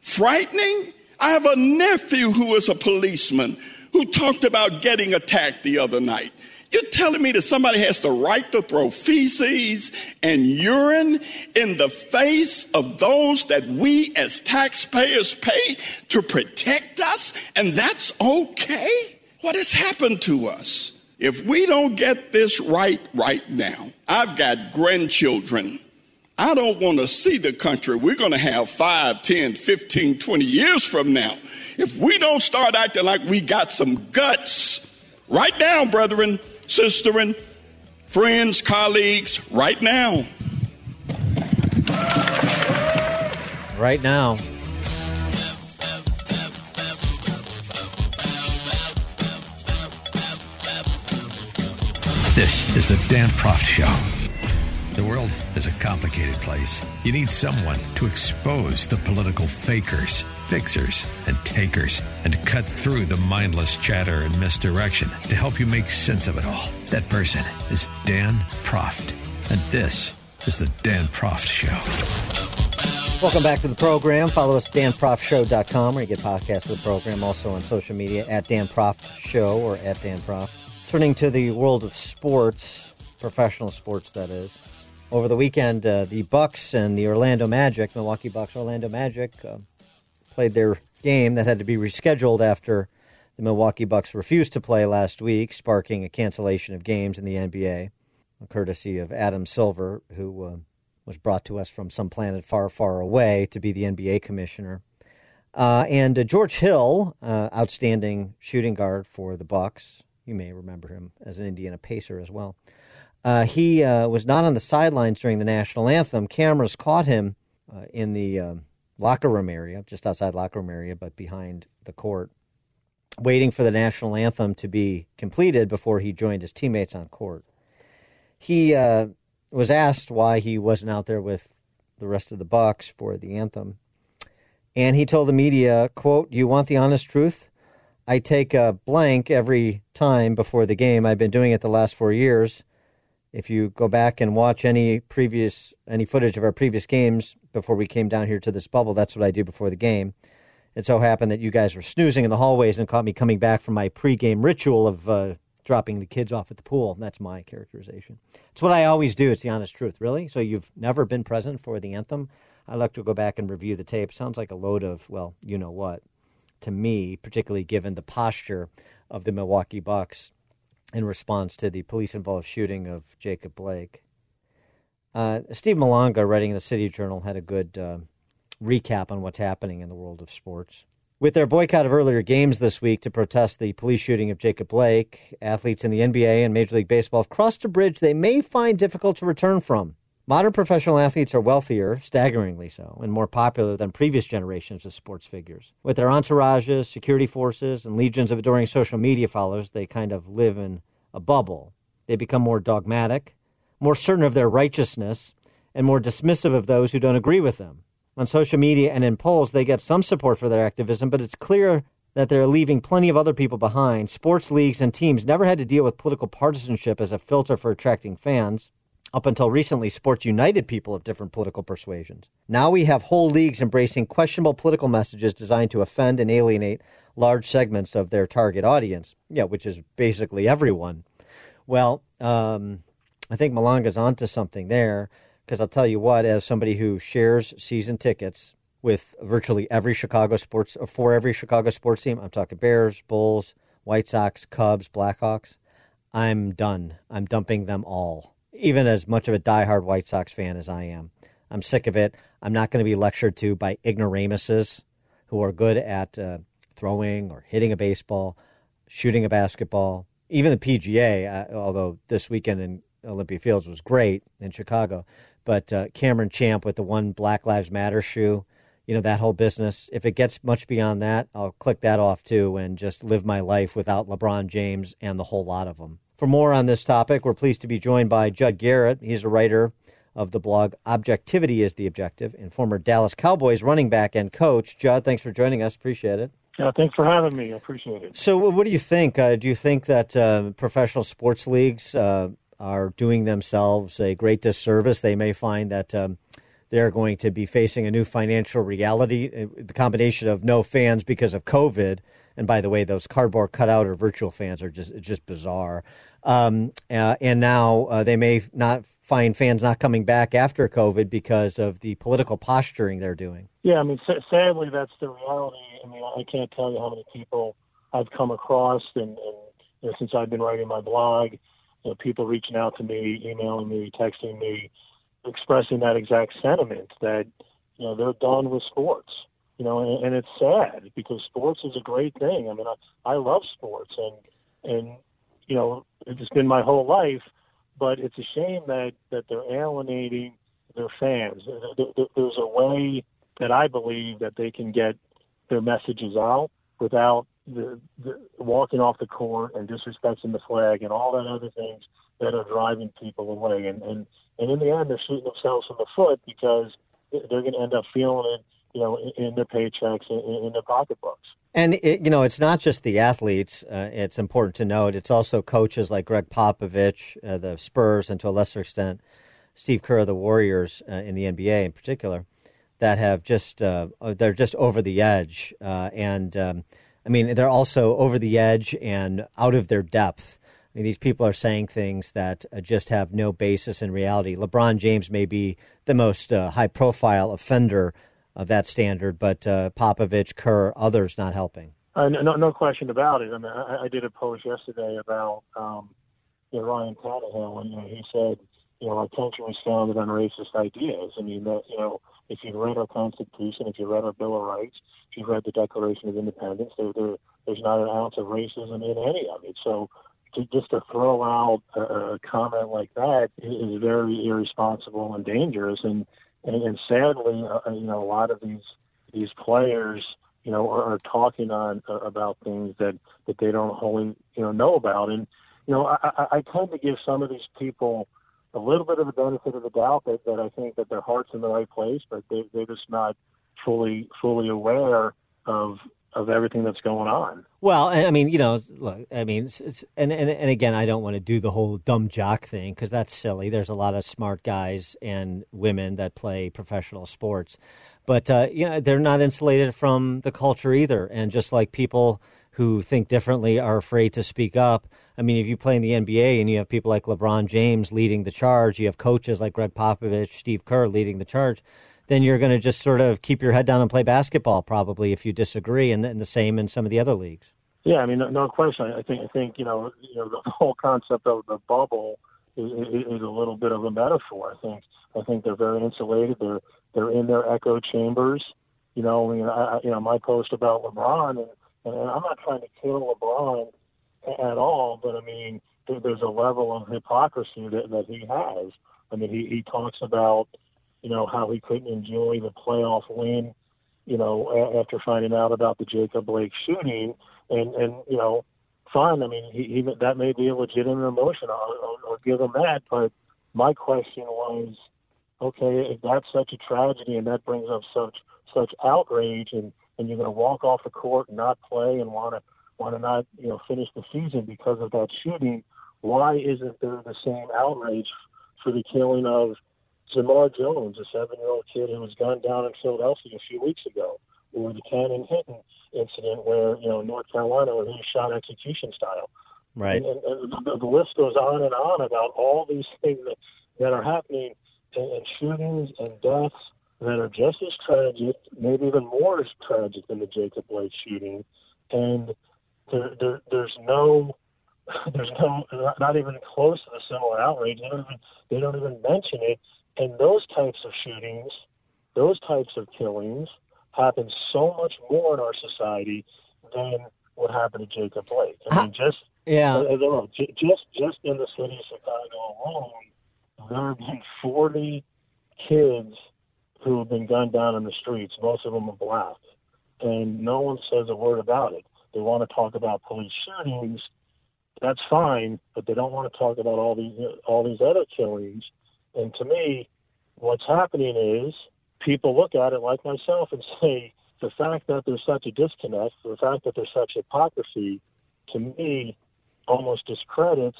Frightening. I have a nephew who is a policeman who talked about getting attacked the other night. You're telling me that somebody has the right to throw feces and urine in the face of those that we as taxpayers pay to protect us, and that's okay? What has happened to us? If we don't get this right right now, I've got grandchildren. I don't want to see the country we're going to have 5, 10, 15, 20 years from now. If we don't start acting like we got some guts, right now, brethren, sisterin, friends, colleagues, right now.
Right now.
This is the Dan Proft Show. The world is a complicated place. You need someone to expose the political fakers, fixers, and takers, and to cut through the mindless chatter and misdirection to help you make sense of it all. That person is Dan Proft. And this is the Dan Proft Show.
Welcome back to the program. Follow us at danproftshow.com where you get podcasts of the program. Also on social media at Dan Proft Show or at Dan Proft. Turning to the world of sports, professional sports that is. Over the weekend, uh, the Bucks and the Orlando Magic, Milwaukee Bucks, Orlando Magic, uh, played their game that had to be rescheduled after the Milwaukee Bucks refused to play last week, sparking a cancellation of games in the NBA, courtesy of Adam Silver, who uh, was brought to us from some planet far, far away to be the NBA commissioner. Uh, and uh, George Hill, uh, outstanding shooting guard for the Bucks, you may remember him as an Indiana Pacer as well. Uh, he uh, was not on the sidelines during the national anthem. Cameras caught him uh, in the um, locker room area, just outside locker room area, but behind the court, waiting for the national anthem to be completed before he joined his teammates on court. He uh, was asked why he wasn't out there with the rest of the Bucks for the anthem, and he told the media, "quote You want the honest truth? I take a blank every time before the game. I've been doing it the last four years." If you go back and watch any previous any footage of our previous games before we came down here to this bubble, that's what I do before the game. It so happened that you guys were snoozing in the hallways and caught me coming back from my pregame ritual of uh, dropping the kids off at the pool. That's my characterization. It's what I always do. It's the honest truth, really. So you've never been present for the anthem? I like to go back and review the tape. Sounds like a load of, well, you know what, to me, particularly given the posture of the Milwaukee Bucks in response to the police involved shooting of Jacob Blake. Uh, Steve Malanga, writing the City Journal, had a good uh, recap on what's happening in the world of sports. With their boycott of earlier games this week to protest the police shooting of Jacob Blake, athletes in the NBA and Major League Baseball have crossed a bridge they may find difficult to return from. Modern professional athletes are wealthier, staggeringly so, and more popular than previous generations of sports figures. With their entourages, security forces, and legions of adoring social media followers, they kind of live in a bubble. They become more dogmatic, more certain of their righteousness, and more dismissive of those who don't agree with them. On social media and in polls, they get some support for their activism, but it's clear that they're leaving plenty of other people behind. Sports leagues and teams never had to deal with political partisanship as a filter for attracting fans. Up until recently, sports united people of different political persuasions. Now we have whole leagues embracing questionable political messages designed to offend and alienate large segments of their target audience, yeah, which is basically everyone. Well, um, I think Malanga's onto something there because I'll tell you what, as somebody who shares season tickets with virtually every Chicago sports, for every Chicago sports team, I'm talking Bears, Bulls, White Sox, Cubs, Blackhawks, I'm done. I'm dumping them all even as much of a diehard White Sox fan as I am. I'm sick of it. I'm not going to be lectured to by ignoramuses who are good at uh, throwing or hitting a baseball, shooting a basketball, even the PGA. Uh, although this weekend in Olympia Fields was great in Chicago, but uh, Cameron Champ with the one Black Lives Matter shoe, you know that whole business. If it gets much beyond that, I'll click that off too and just live my life without LeBron James and the whole lot of them. For more on this topic, we're pleased to be joined by Judd Garrett. He's a writer of the blog Objectivity is the Objective and former Dallas Cowboys running back and coach. Judd, thanks for joining us. Appreciate it.
Yeah, thanks for having me. I appreciate it.
So, what do you think? Uh, do you think that uh, professional sports leagues uh, are doing themselves a great disservice? They may find that um, they're going to be facing a new financial reality, uh, the combination of no fans because of COVID. And by the way, those cardboard cutout or virtual fans are just just bizarre. Um, uh, and now uh, they may not find fans not coming back after COVID because of the political posturing they're doing.
Yeah, I mean, sadly, that's the reality. I mean, I can't tell you how many people I've come across, and, and you know, since I've been writing my blog, you know, people reaching out to me, emailing me, texting me, expressing that exact sentiment that you know they're done with sports. You know, and, and it's sad because sports is a great thing. I mean, I, I love sports, and and you know, it's been my whole life. But it's a shame that that they're alienating their fans. There's a way that I believe that they can get their messages out without the, the walking off the court and disrespecting the flag and all that other things that are driving people away. And and and in the end, they're shooting themselves in the foot because they're going to end up feeling it you know, in, in their paychecks, in, in, their pocketbooks.
And it, you know, it's not just the athletes. Uh, it's important to note. It's also coaches like Gregg Popovich, uh, the Spurs, and to a lesser extent, Steve Kerr, the Warriors uh, in the NBA in particular, that have just uh, uh, they're just over the edge. Uh, and um, I mean, they're also over the edge and out of their depth. I mean, these people are saying things that just have no basis in reality. LeBron James may be the most high-profile offender of that standard, but uh, Popovich, Kerr, others not helping.
Uh, no, no question about it. I mean, I, I did a post yesterday about um, you know, Ryan Tannehill, and you know, he said, you know, our country was founded on racist ideas. I mean, that you know, if you've read our Constitution, if you've read our Bill of Rights, if you've read the Declaration of Independence, there, there there's not an ounce of racism in any of it. So to, just to throw out a, a comment like that is very irresponsible and dangerous. And and, and sadly, uh, uh, you know, a lot of these these players, you know, are, are talking on uh, about things that that they don't wholly, you know, know about. And you know, I, I, I tend to give some of these people a little bit of the benefit of the doubt that, that I think that their heart's in the right place, but they, they're just not fully fully aware of of everything that's going on.
Well, I mean, you know, look, I mean, it's, it's, and, and and again, I don't want to do the whole dumb jock thing because that's silly. There's a lot of smart guys and women that play professional sports, but uh, you know, they're not insulated from the culture either. And just like people who think differently are afraid to speak up. I mean, if you play in the NBA and you have people like LeBron James leading the charge, you have coaches like Gregg Popovich, Steve Kerr leading the charge then you're going to just sort of keep your head down and play basketball probably if you disagree, and, and the same in some of the other leagues.
Yeah, I mean, no, no question. I think I think you know, you know, the whole concept of the bubble is, is a little bit of a metaphor. I think I think they're very insulated. They're they're in their echo chambers. You know, I mean, I, you know, my post about LeBron, and, and I'm not trying to kill LeBron at all, but I mean, there's a level of hypocrisy that, that he has. I mean, he, he talks about you know, how he couldn't enjoy the playoff win, you know, after finding out about the Jacob Blake shooting. And, and you know, fine. I mean, he, he that may be a legitimate emotion. I'll, I'll, I'll give him that. But my question was, okay, if that's such a tragedy and that brings up such such outrage, and and you're going to walk off the court and not play and want to want to not you know finish the season because of that shooting, why isn't there the same outrage for the killing of Jamar Jones, a seven-year-old kid who was gunned down in Philadelphia a few weeks ago, or the Cannon Hinton incident where you know North Carolina where he shot execution style.
Right.
And, and, and the list goes on and on about all these things that, that are happening and, and shootings and deaths that are just as tragic, maybe even more as tragic than the Jacob Blake shooting. And there, there, there's no, there's no, not even close to the similar outrage. They don't even, they don't even mention it and those types of shootings, those types of killings happen so much more in our society than what happened to Jacob Blake. I mean, just
yeah,
uh, just just in the city of Chicago alone, there have been forty kids who have been gunned down in the streets. Most of them are black, and no one says a word about it. They want to talk about police shootings. That's fine, but they don't want to talk about all these all these other killings and to me, what's happening is people look at it like myself and say, the fact that there's such a disconnect, the fact that there's such hypocrisy, to me, almost discredits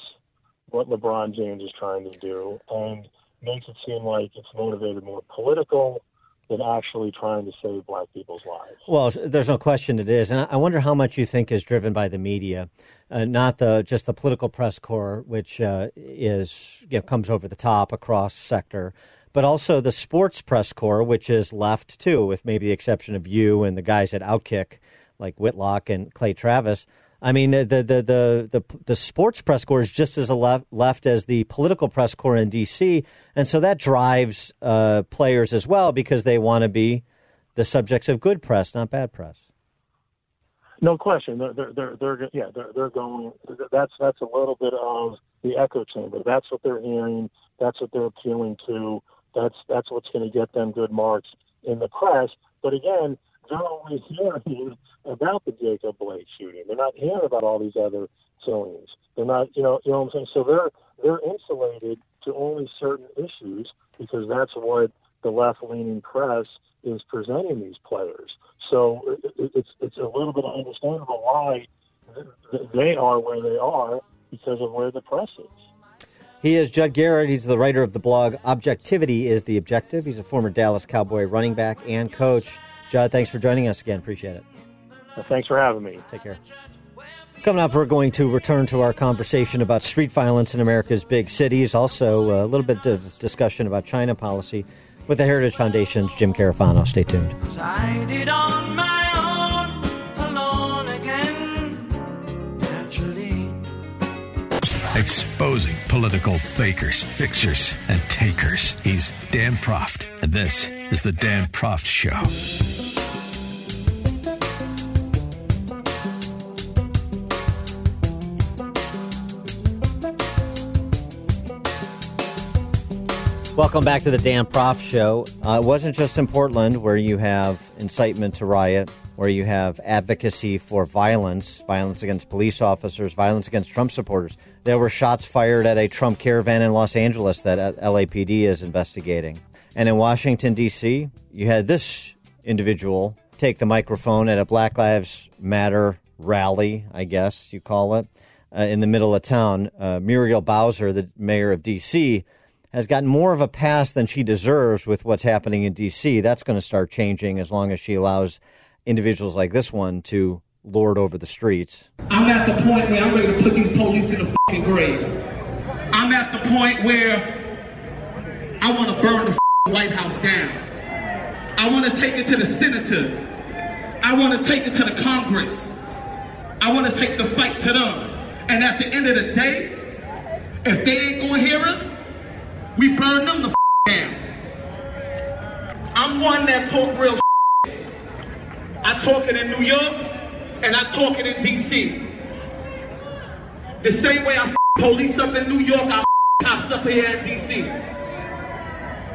what LeBron James is trying to do and makes it seem like it's motivated more political than actually trying to save black people's lives.
Well, there's no question it is, and I wonder how much you think is driven by the media, uh, not the just the political press corps, which uh, is you know, comes over the top across sector, but also the sports press corps, which is left too, with maybe the exception of you and the guys at Outkick like Whitlock and Clay Travis. I mean, the the the the, the sports press corps is just as left, left as the political press corps in D.C., and so that drives uh, players as well because they want to be the subjects of good press, not bad press.
No question. They're they're they're, they're yeah they're they're going. That's that's a little bit of the echo chamber. That's what they're hearing. That's what they're appealing to. That's that's what's going to get them good marks in the press. But again, they're only hearing about the Jacob Blake shooting. They're not hearing about all these other killings. They're not, you know, you know what I'm saying. So they're they're insulated to only certain issues because that's what the left-leaning press is presenting these players. So it's it's a little bit understandable why they are where they are because of where the press is.
He is Judd Garrett. He's the writer of the blog Objectivity is the Objective. He's a former Dallas Cowboy running back and coach. Judd, thanks for joining us again. Appreciate it.
Well, thanks for having me.
Take care. Coming up, we're going to return to our conversation about street violence in America's big cities. Also, a little bit of discussion about China policy with the Heritage Foundation's Jim Carafano. Stay tuned.
Exposing political fakers, fixers, and takers. He's Dan Proft, and this is The Dan Proft Show.
Welcome back to the Dan Proft Show. Uh, it wasn't just in Portland where you have incitement to riot, where you have advocacy for violence, violence against police officers, violence against Trump supporters. There were shots fired at a Trump caravan in Los Angeles that LAPD is investigating. And in Washington, D.C., you had this individual take the microphone at a Black Lives Matter rally, I guess you call it, uh, in the middle of town. Uh, Muriel Bowser, the mayor of D.C., has gotten more of a pass than she deserves with what's happening in D.C. That's going to start changing as long as she allows individuals like this one to lord over the streets.
I'm at the point where I'm ready to put these police in the fucking grave. I'm at the point where I want to burn the White House down. I want to take it to the senators. I want to take it to the Congress. I want to take the fight to them. And at the end of the day, if they ain't going to hear us, we burn them the f- down. I'm one that talk real I talk it in New York and I talk it in DC. The same way I police up in New York, I cops up here in DC.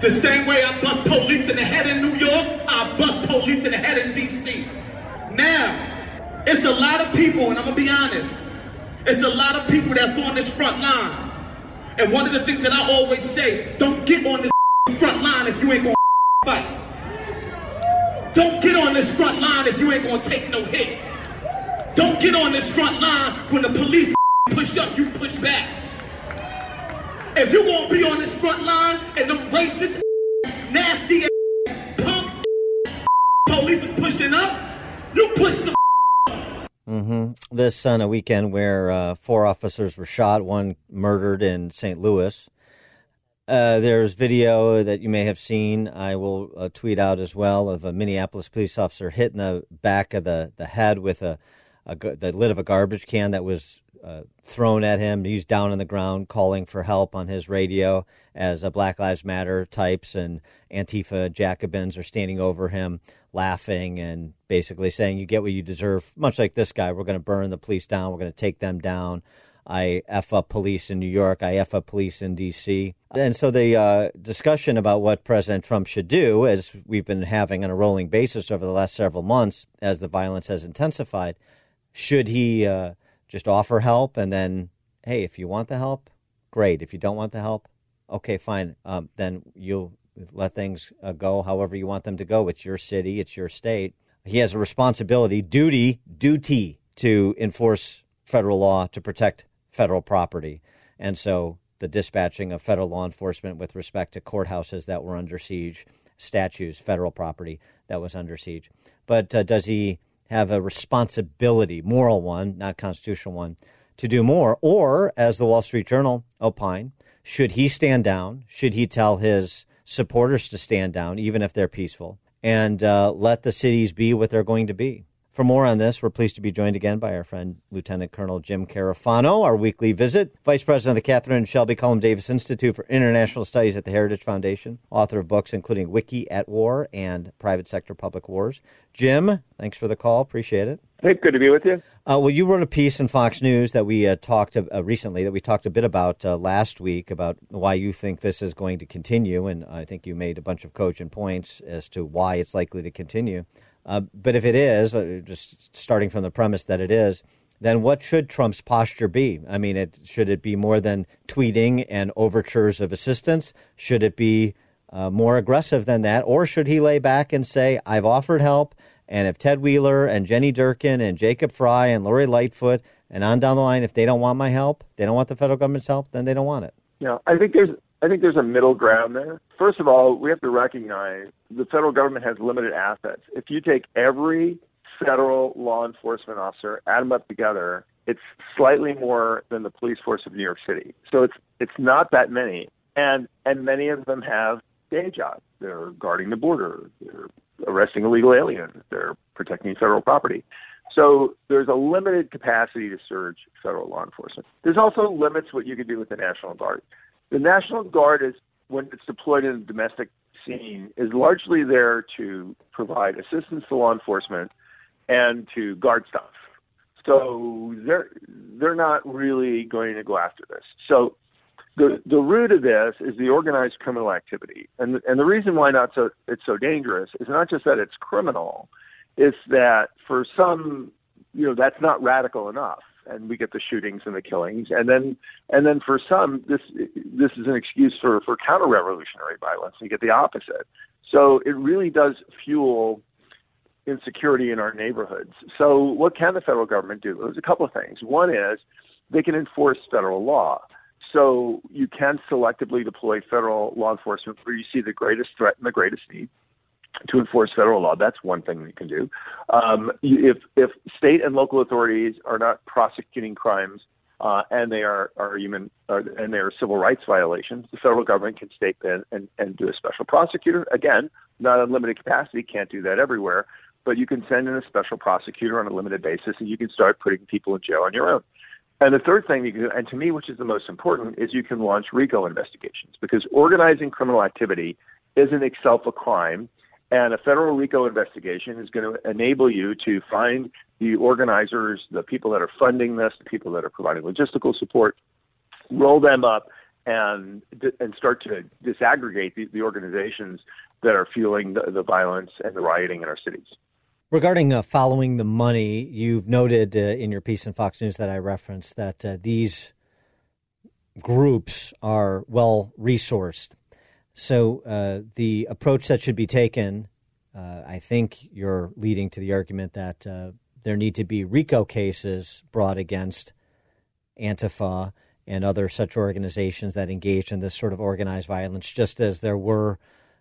The same way I bust police in the head in New York, I bust police in the head in DC. Now, it's a lot of people, and I'm gonna be honest, it's a lot of people that's on this front line. And one of the things that I always say, don't get on this front line if you ain't gonna fight. Don't get on this front line if you ain't gonna take no hit. Don't get on this front line when the police push up, you push back. If you won't be on this front line and them racist, nasty, punk police is pushing up, you push the.
Mm-hmm. This on a weekend where uh, four officers were shot, one murdered in St. Louis. Uh, there's video that you may have seen. I will uh, tweet out as well of a Minneapolis police officer hit in the back of the, the head with a, a the lid of a garbage can that was uh, thrown at him. He's down on the ground calling for help on his radio as Black Lives Matter types and Antifa Jacobins are standing over him, laughing and basically saying, You get what you deserve. Much like this guy, we're going to burn the police down, we're going to take them down. I F up police in New York, I F up police in D.C. And so the uh, discussion about what President Trump should do, as we've been having on a rolling basis over the last several months as the violence has intensified, should he. Uh, just offer help and then hey if you want the help great if you don't want the help okay fine um, then you'll let things uh, go however you want them to go it's your city it's your state he has a responsibility duty duty to enforce federal law to protect federal property and so the dispatching of federal law enforcement with respect to courthouses that were under siege statues federal property that was under siege but uh, does he have a responsibility, moral one, not constitutional one, to do more? Or, as the Wall Street Journal opine, should he stand down? Should he tell his supporters to stand down, even if they're peaceful, and uh, let the cities be what they're going to be? For more on this, we're pleased to be joined again by our friend Lieutenant Colonel Jim Carafano, our weekly visit, Vice President of the Kathryn and Shelby Cullom Davis Institute for International Studies at the Heritage Foundation, author of books including Wiki at War and Private Sector Public Wars. Jim, thanks for the call. Appreciate it.
Hey, good to be with you.
Uh, well, you wrote a piece in Fox News that we uh, talked uh, recently, that we talked a bit about uh, last week, about why you think this is going to continue, and I think you made a bunch of cogent points as to why it's likely to continue. Uh, but if it is, uh, just starting from the premise that it is, then what should Trump's posture be? I mean, it, should it be more than tweeting and overtures of assistance? Should it be uh, more aggressive than that? Or should he lay back and say, I've offered help, and if Ted Wheeler and Jenny Durkan and Jacob Fry and Lori Lightfoot and on down the line, if they don't want my help, they don't want the federal government's help, then they don't want it.
Yeah, I think there's I think there's a middle ground there. First of all, we have to recognize the federal government has limited assets. If you take every federal law enforcement officer, add them up together, it's slightly more than the police force of New York City. So it's it's not that many, and and many of them have day jobs. They're guarding the border. They're arresting illegal aliens. They're protecting federal property. So there's a limited capacity to surge federal law enforcement. There's also limits what you can do with the National Guard. The National Guard is when it's deployed in the domestic scene is largely there to provide assistance to law enforcement and to guard stuff. So they're they're not really going to go after this. So the the root of this is the organized criminal activity, and and the reason why not so it's so dangerous is not just that it's criminal, it's that for some you know that's not radical enough and we get the shootings and the killings and then and then for some this this is an excuse for for counter revolutionary violence and you get the opposite so it really does fuel insecurity in our neighborhoods. So, what can the federal government do? There's a couple of things. One is they can enforce federal law. So, you can selectively deploy federal law enforcement where you see the greatest threat and the greatest need to enforce federal law. That's one thing you can do. Um, if if state and local authorities are not prosecuting crimes uh, and they are are human uh, and they are civil rights violations, the federal government can step in and, and do a special prosecutor. Again, not unlimited capacity, can't do that everywhere, but you can send in a special prosecutor on a limited basis, and you can start putting people in jail on your own. And the third thing you can do, and to me, which is the most important, is you can launch RICO investigations because organizing criminal activity isn't itself a crime and a federal RICO investigation is going to enable you to find the organizers, the people that are funding this, the people that are providing logistical support, roll them up, and and start to disaggregate the, the organizations that are fueling the, the, violence and the rioting in our cities.
Regarding uh, following the money, you've noted uh, in your piece in Fox News that I referenced that uh, these groups are well resourced so uh, the approach that should be taken, uh, I think you're leading to the argument that uh, there need to be RICO cases brought against Antifa and other such organizations that engage in this sort of organized violence, just as there were,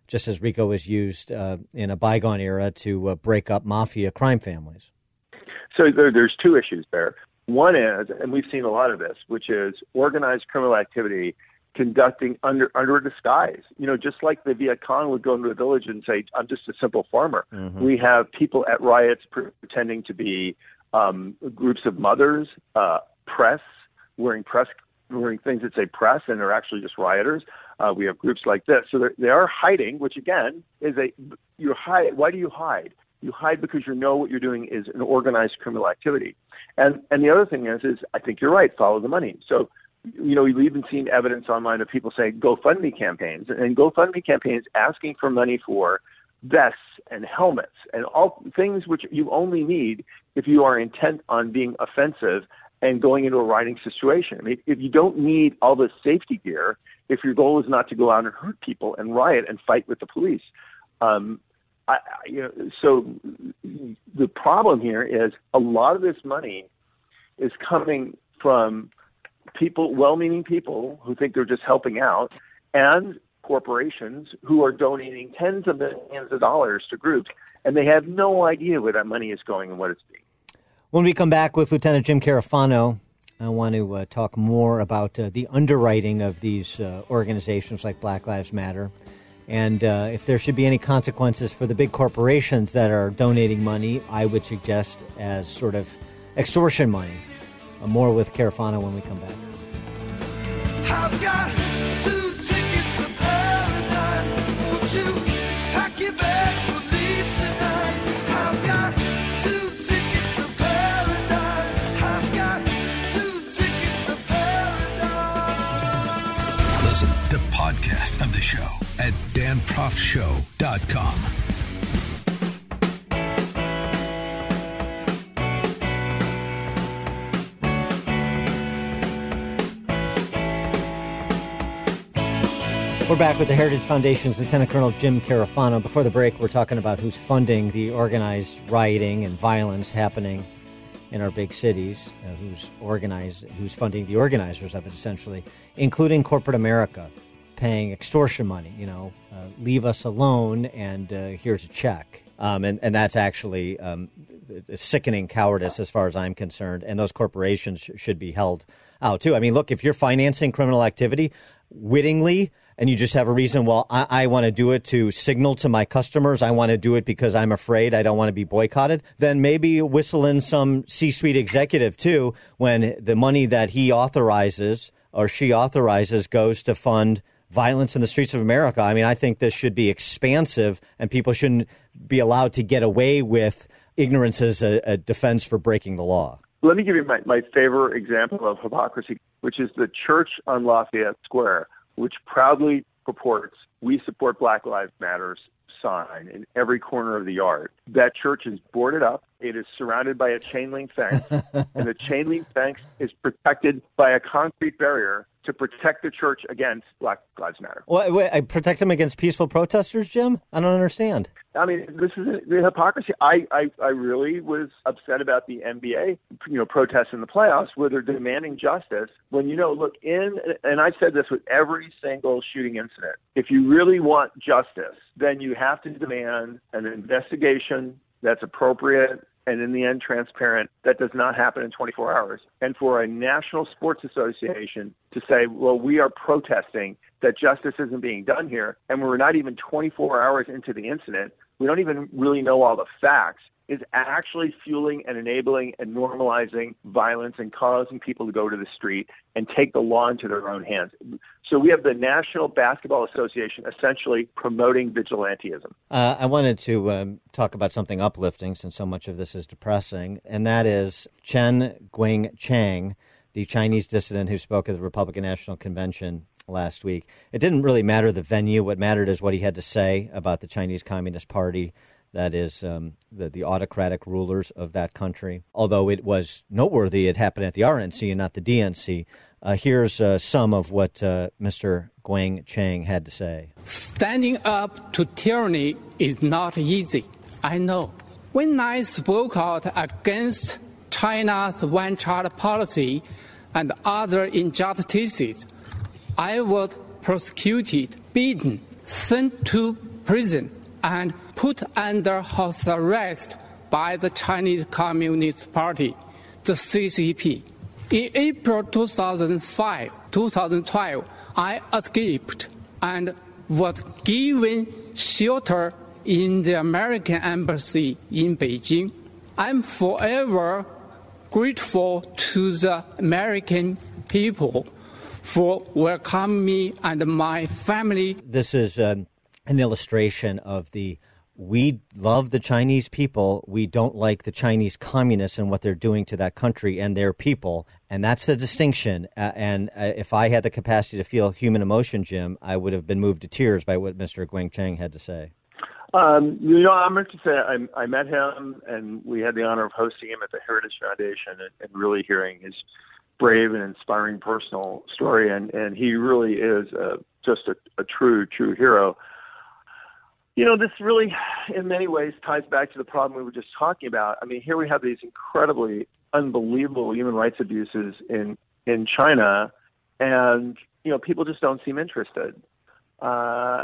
just as RICO was used uh, in a bygone era to uh, break up mafia crime families.
So there, there's two issues there. One is, and we've seen a lot of this, which is organized criminal activity conducting under under a disguise. You know, just like the Viet Cong would go into a village and say, "I'm just a simple farmer." Mm-hmm. We have people at riots pretending to be um, groups of mothers, uh, press wearing press wearing things that say press, and they're actually just rioters. Uh, we have groups like this, so they are hiding, which again is a you hide. Why do you hide? You hide because you know what you're doing is an organized criminal activity. And and the other thing is is I think you're right. Follow the money. So you know, we've even seen evidence online of people saying GoFundMe campaigns and GoFundMe campaigns asking for money for vests and helmets and all things which you only need if you are intent on being offensive and going into a rioting situation. I mean, if you don't need all this safety gear, if your goal is not to go out and hurt people and riot and fight with the police, um, I, you know, so the problem here is a lot of this money is coming from people, well-meaning people who think they're just helping out, and corporations who are donating tens of millions of dollars to groups, and they have no idea where that money is going and what it's being.
When we come back with Lieutenant Jim Carafano, I want to uh, talk more about uh, the underwriting of these uh, organizations like Black Lives Matter. And uh, if there should be any consequences for the big corporations that are donating money, I would suggest as sort of extortion money. Uh, more with Carafano when we come back. I've got two tickets to paradise. We're back with the Heritage Foundation's Lieutenant Colonel Jim Carafano. Before the break, we're talking about who's funding the organized rioting and violence happening in our big cities, uh, who's organized, who's funding the organizers of it, essentially, including corporate America, paying extortion money. You know, uh, leave us alone, and uh, here's a check. Um, and, and that's actually um, sickening cowardice as far as I'm concerned. And those corporations sh- should be held out too. I mean, look, if you're financing criminal activity wittingly, and you just have a reason, well, I, I want to do it to signal to my customers, I want to do it because I'm afraid I don't want to be boycotted, then maybe whistle in some C suite executive too when the money that he authorizes or she authorizes goes to fund violence in the streets of America. I mean, I think this should be expansive and people shouldn't be allowed to get away with ignorance as a, a defense for breaking the law.
Let me give you my, my favorite example of hypocrisy, which is the church on Lafayette Square which proudly purports we support Black Lives Matters sign in every corner of the yard. That church is boarded up. It is surrounded by a chain link fence, and the chain link fence is protected by a concrete barrier to protect the church against Black Lives Matter.
Well, wait, I uh, protect them against peaceful protesters, Jim? I don't understand.
I mean, this is the hypocrisy. I, I, I really was upset about the NBA, you know, protests in the playoffs where they're demanding justice. When you know, look in, and I've said this with every single shooting incident. If you really want justice, then you have to demand an investigation that's appropriate and in the end transparent. That does not happen in 24 hours. And for a national sports association to say, well, we are protesting that justice isn't being done here, and we're not even 24 hours into the incident, we don't even really know all the facts is actually fueling and enabling and normalizing violence and causing people to go to the street and take the law into their own hands. So we have the National Basketball Association essentially promoting vigilantism.
Uh, I wanted to um, talk about something uplifting since so much of this is depressing, and that is Chen Guangcheng, the Chinese dissident who spoke at the Republican National Convention last week. It didn't really matter the venue. What mattered is what he had to say about the Chinese Communist Party that is um, the, the autocratic rulers of that country. Although it was noteworthy, it happened at the RNC and not the DNC. Uh, here's uh, some of what uh, Mr. Guangcheng had to say.
Standing up to tyranny is not easy. I know. When I spoke out against China's one child policy and other injustices, I was prosecuted, beaten, sent to prison, and put under house arrest by the Chinese Communist Party, the CCP. In April 2005, 2012, I escaped and was given shelter in the American Embassy in Beijing. I'm forever grateful to the American people for welcoming me and my family.
This is um, an illustration of the we love the Chinese people. We don't like the Chinese communists and what they're doing to that country and their people. And that's the distinction. Uh, and uh, if I had the capacity to feel human emotion, Jim, I would have been moved to tears by what Mr. Guangcheng had to say.
Um, you know, I'm going to say I, I met him, and we had the honor of hosting him at the Heritage Foundation, and, and really hearing his brave and inspiring personal story. And and he really is uh, just a, a true, true hero. You know, this really, in many ways, ties back to the problem we were just talking about. I mean, here we have these incredibly unbelievable human rights abuses in in China, and you know, people just don't seem interested. Uh,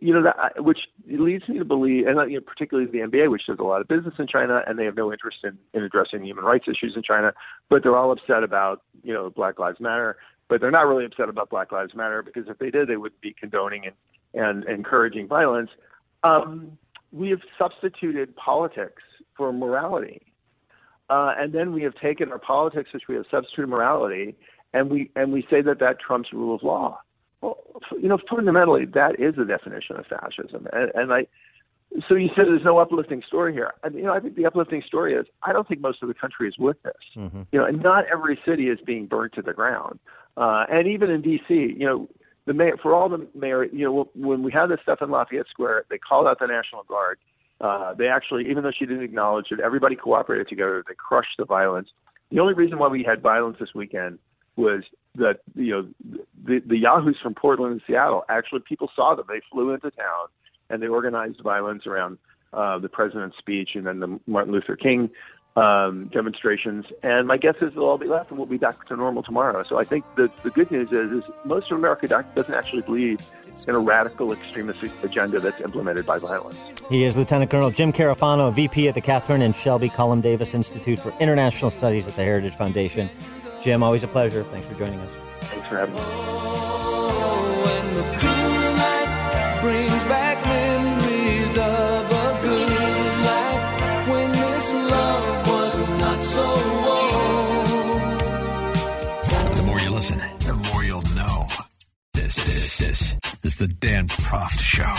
you know, that, which leads me to believe, and you know, particularly the NBA, which does a lot of business in China, and they have no interest in, in addressing human rights issues in China, but they're all upset about, you know, Black Lives Matter. But they're not really upset about Black Lives Matter because if they did, they would be condoning and, and encouraging violence. Um, we have substituted politics for morality. Uh, and then we have taken our politics, which we have substituted morality, and we and we say that that trumps rule of law. Well, you know, fundamentally, that is the definition of fascism. And, and I, so you said there's no uplifting story here. And, you know, I think the uplifting story is I don't think most of the country is with this. Mm-hmm. You know, and not every city is being burnt to the ground. Uh, and even in D.C., you know, the mayor, for all the mayor, you know, when we had this stuff in Lafayette Square, they called out the National Guard. Uh, they actually, even though she didn't acknowledge it, everybody cooperated together. They crushed the violence. The only reason why we had violence this weekend was that you know the the Yahoos from Portland and Seattle actually people saw them. They flew into town and they organized violence around uh, the president's speech and then the Martin Luther King um, demonstrations. And my guess is they'll all be left and we'll be back to normal tomorrow. So I think the the good news is, is most of America doesn't actually believe in a radical extremist agenda that's implemented by violence.
He is Lieutenant Colonel Jim Carafano, VP at the Kathryn and Shelby Cullom Davis Institute for International Studies at the Heritage Foundation. Jim, always a pleasure. Thanks for joining us.
Thanks for having me.
Proft Show.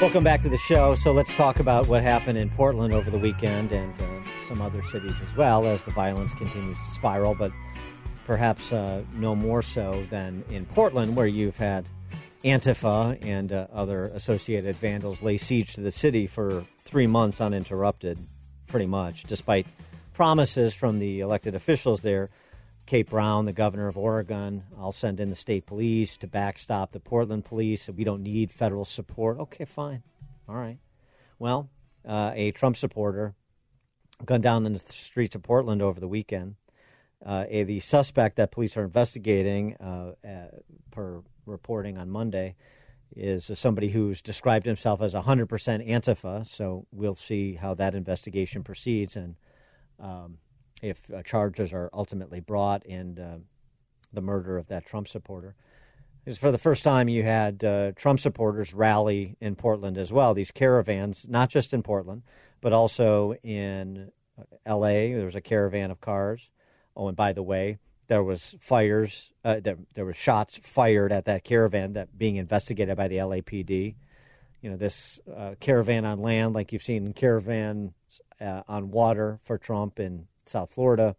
Welcome back to the show. So let's talk about what happened in Portland over the weekend and uh, some other cities as well as the violence continues to spiral, but perhaps uh, no more so than in Portland, where you've had Antifa and uh, other associated vandals lay siege to the city for three months uninterrupted, pretty much, despite promises from the elected officials there. Kate Brown, the governor of Oregon, I'll send in the state police to backstop the Portland police. We don't need federal support. Okay, fine. All right. Well, uh, a Trump supporter gunned down in the streets of Portland over the weekend. Uh, a, the suspect that police are investigating, uh, uh per reporting on Monday, is somebody who's described himself as 100% Antifa. So we'll see how that investigation proceeds and um, if uh, charges are ultimately brought in uh, the murder of that Trump supporter. Because for the first time, you had uh, Trump supporters rally in Portland as well. These caravans, not just in Portland, but also in uh, L.A. There was a caravan of cars. Oh, and by the way, there was fires. Uh, there, there was shots fired at that caravan that being investigated by the LAPD. You know, this uh, caravan on land, like you've seen caravan uh, on water for Trump in South Florida.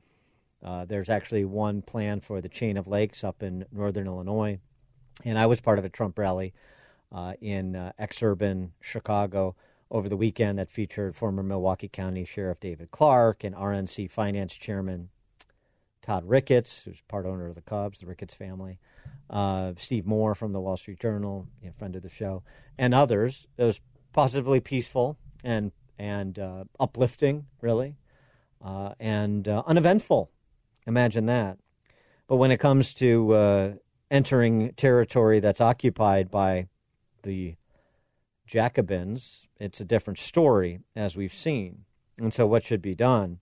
Uh, there's actually one plan for the chain of lakes up in northern Illinois. And I was part of a Trump rally uh, in uh, exurban Chicago over the weekend that featured former Milwaukee County Sheriff David Clarke and RNC Finance Chairman Todd Ricketts, who's part owner of the Cubs, the Ricketts family, uh, Steve Moore from the Wall Street Journal, know, friend of the show, and others. It was positively peaceful and and uh, uplifting, really, uh, and uh, uneventful. Imagine that. But when it comes to uh, entering territory that's occupied by the Jacobins, it's a different story, as we've seen. And so, what should be done?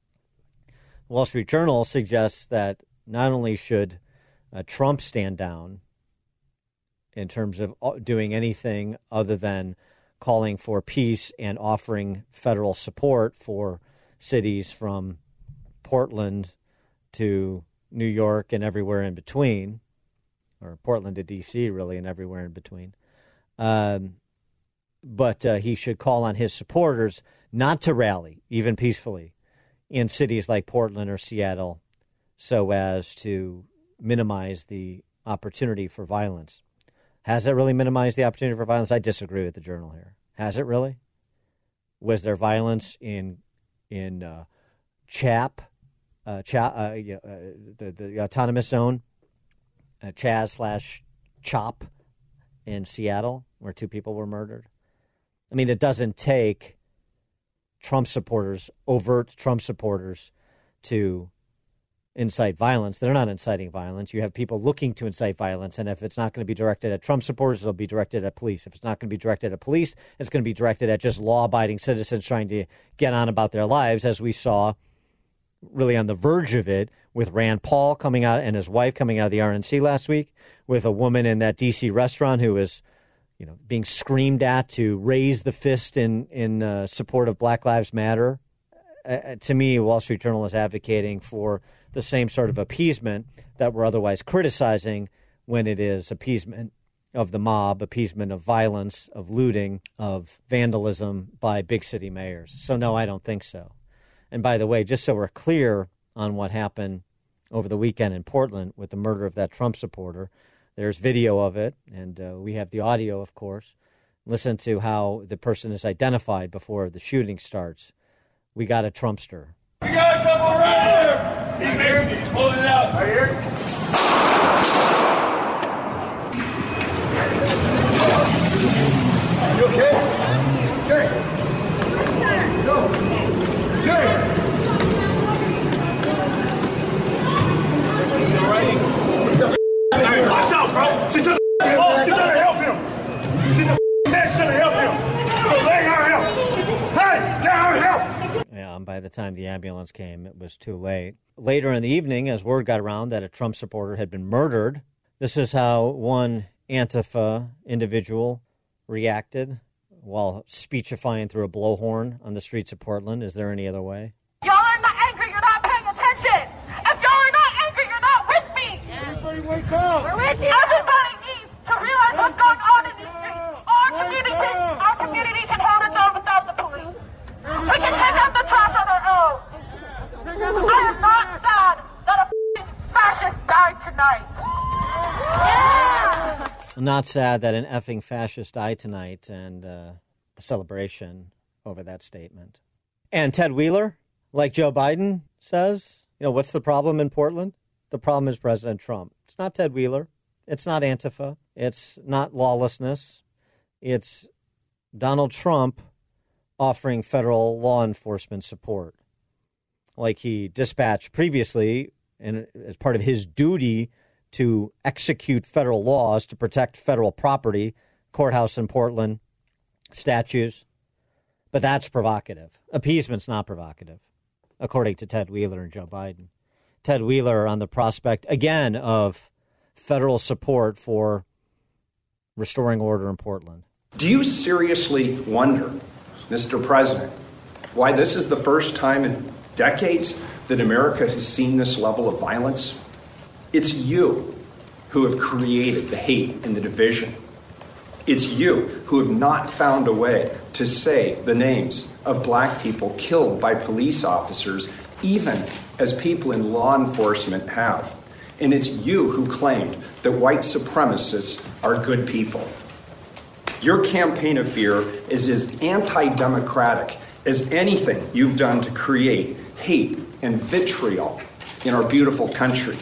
Wall Street Journal suggests that not only should uh, Trump stand down in terms of uh, doing anything other than calling for peace and offering federal support for cities from Portland to New York and everywhere in between, or Portland to D.C., really, and everywhere in between. Um, but uh, he should call on his supporters not to rally, even peacefully, in cities like Portland or Seattle so as to minimize the opportunity for violence. Has it really minimized the opportunity for violence? I disagree with the journal here. Has it really? Was there violence in in uh, CHAP, uh, Cha, uh, uh, the, the autonomous zone, uh, Chaz slash CHOP in Seattle, where two people were murdered? I mean, it doesn't take Trump supporters, overt Trump supporters, to incite violence. They're not inciting violence. You have people looking to incite violence, and if it's not going to be directed at Trump supporters, it'll be directed at police. If it's not going to be directed at police, it's going to be directed at just law abiding citizens trying to get on about their lives, as we saw really on the verge of it with Rand Paul coming out and his wife coming out of the RNC last week, with a woman in that DC restaurant who was you know, being screamed at to raise the fist in in uh, support of Black Lives Matter. Uh, uh, to me, Wall Street Journal is advocating for the same sort of appeasement that we're otherwise criticizing when it is appeasement of the mob, appeasement of violence, of looting, of vandalism by big city mayors. So, no, I don't think so. And by the way, just so we're clear on what happened over the weekend in Portland with the murder of that Trump supporter, there's video of it, and uh, we have the audio, of course. Listen to how the person is identified before the shooting starts. We got a Trumpster.
We got a couple right here. He's here. Pulling it out. Right here. You okay? Jay. Go. Jay. Watch out, bro. She's trying to, oh, she's trying to help him. She's the next trying to help him. So let her help. Hey, let her help.
Yeah, and by the time the ambulance came, it was too late. Later in the evening, as word got around that a Trump supporter had been murdered, this is how one Antifa individual reacted while speechifying through a blowhorn on the streets of Portland. Is there any other way?
Wake up! We're with you! Everybody needs to realize what's going on in these streets. Our community, our community can hold its own without the police. We can take out the top on our own. I am not sad that a fascist died tonight. Yeah.
not sad that an effing fascist died tonight and uh, a celebration over that statement. And Ted Wheeler, like Joe Biden says, you know, what's the problem in Portland? The problem is President Trump. It's not Ted Wheeler. It's not Antifa. It's not lawlessness. It's Donald Trump offering federal law enforcement support. Like he dispatched previously, and as part of his duty to execute federal laws to protect federal property, courthouse in Portland, statues. But that's provocative. Appeasement's not provocative, according to Ted Wheeler and Joe Biden. Ted Wheeler on the prospect, again, of federal support for restoring order in Portland.
Do you seriously wonder, Mr. President, why this is the first time in decades that America has seen this level of violence? It's you who have created the hate and the division. It's you who have not found a way to say the names of black people killed by police officers, even as people in law enforcement have. And it's you who claimed that white supremacists are good people. Your campaign of fear is as anti democratic as anything you've done to create hate and vitriol in our beautiful country.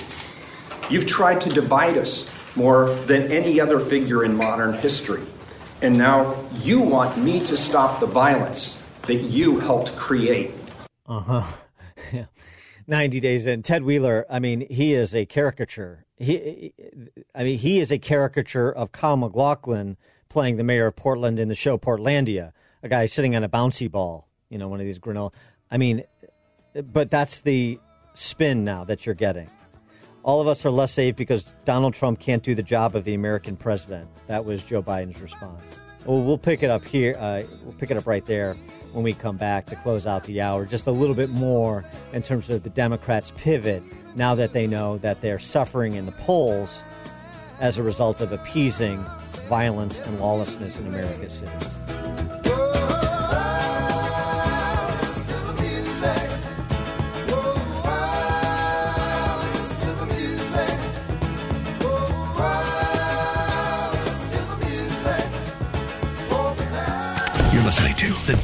You've tried to divide us more than any other figure in modern history. And now you want me to stop the violence that you helped create.
Uh huh. Yeah. 90 days in. Ted Wheeler, I mean, he is a caricature. He, I mean, he is a caricature of Kyle MacLachlan playing the mayor of Portland in the show Portlandia, a guy sitting on a bouncy ball, you know, one of these granola. I mean, but that's the spin now that you're getting. All of us are less safe because Donald Trump can't do the job of the American president. That was Joe Biden's response. Well, we'll pick it up here. Uh, we'll pick it up right there when we come back to close out the hour. Just a little bit more in terms of the Democrats' pivot now that they know that they're suffering in the polls as a result of appeasing violence and lawlessness in America's cities.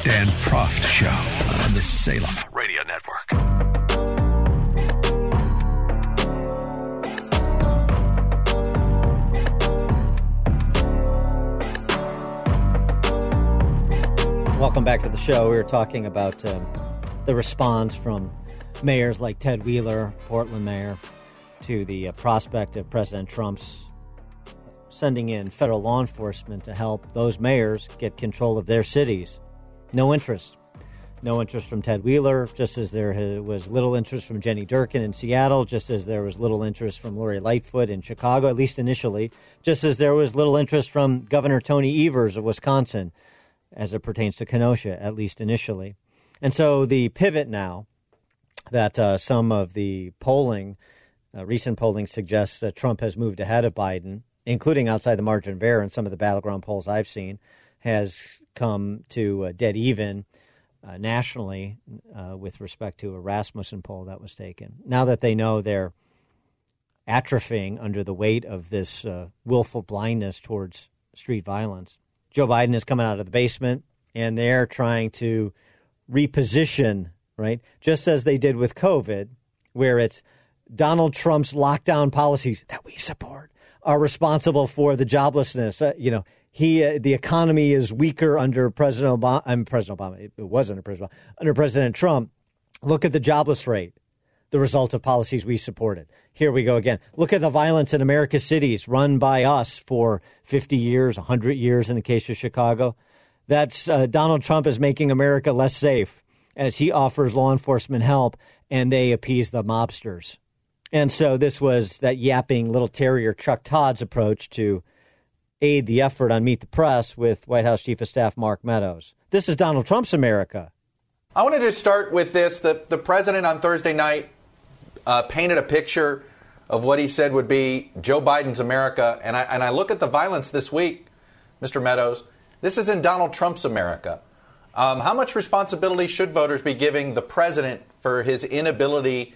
Dan Proft Show on the Salem Radio Network.
Welcome back to the show. We were talking about um, the response from mayors like Ted Wheeler, Portland mayor, to the uh, prospect of President Trump's sending in federal law enforcement to help those mayors get control of their cities. No interest. No interest from Ted Wheeler, just as there was little interest from Jenny Durkan in Seattle, just as there was little interest from Lori Lightfoot in Chicago, at least initially, just as there was little interest from Governor Tony Evers of Wisconsin as it pertains to Kenosha, at least initially. And so the pivot now that uh, some of the polling, uh, recent polling suggests that Trump has moved ahead of Biden, including outside the margin of error in some of the battleground polls I've seen, has come to uh, dead even uh, nationally uh, with respect to a Rasmussen poll that was taken. Now that they know they're atrophying under the weight of this willful blindness towards street violence, Joe Biden is coming out of the basement and they're trying to reposition, right? Just as they did with COVID, where it's Donald Trump's lockdown policies that we support are responsible for the joblessness. Uh, you know, he uh, the economy is weaker under President Obama. I'm President Obama. It, it was under President Obama. under President Trump. Look at the jobless rate, the result of policies we supported. Here we go again. Look at the violence in America's cities run by us for 50 years, 100 years in the case of Chicago. That's uh, Donald Trump is making America less safe as he offers law enforcement help and they appease the mobsters. And so this was that yapping little terrier Chuck Todd's approach to aid the effort on Meet the Press with White House Chief of Staff Mark Meadows. This is Donald Trump's America.
I wanted to start with this. The, the president on Thursday night uh, painted a picture of what he said would be Joe Biden's America. And I, and I look at the violence this week, Mr. Meadows. This is in Donald Trump's America. Um, how much responsibility should voters be giving the president for his inability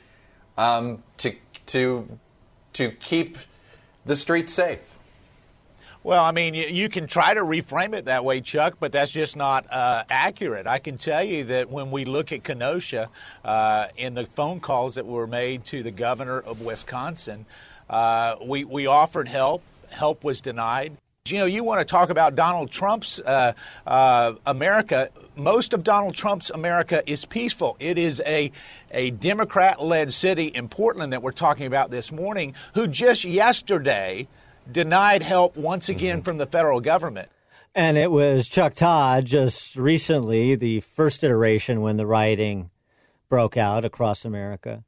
um, to, to, to keep the streets safe?
Well, I mean, you, can try to reframe it that way, Chuck, but that's just not uh, accurate. I can tell you that when we look at Kenosha, uh, in the phone calls that were made to the governor of Wisconsin, uh, we, we offered help. Help was denied. You know, you want to talk about Donald Trump's uh, uh, America. Most of Donald Trump's America is peaceful. It is a a Democrat led city in Portland that we're talking about this morning, who just yesterday denied help once again mm-hmm. from the federal government.
And it was Chuck Todd just recently, the first iteration when the rioting broke out across America,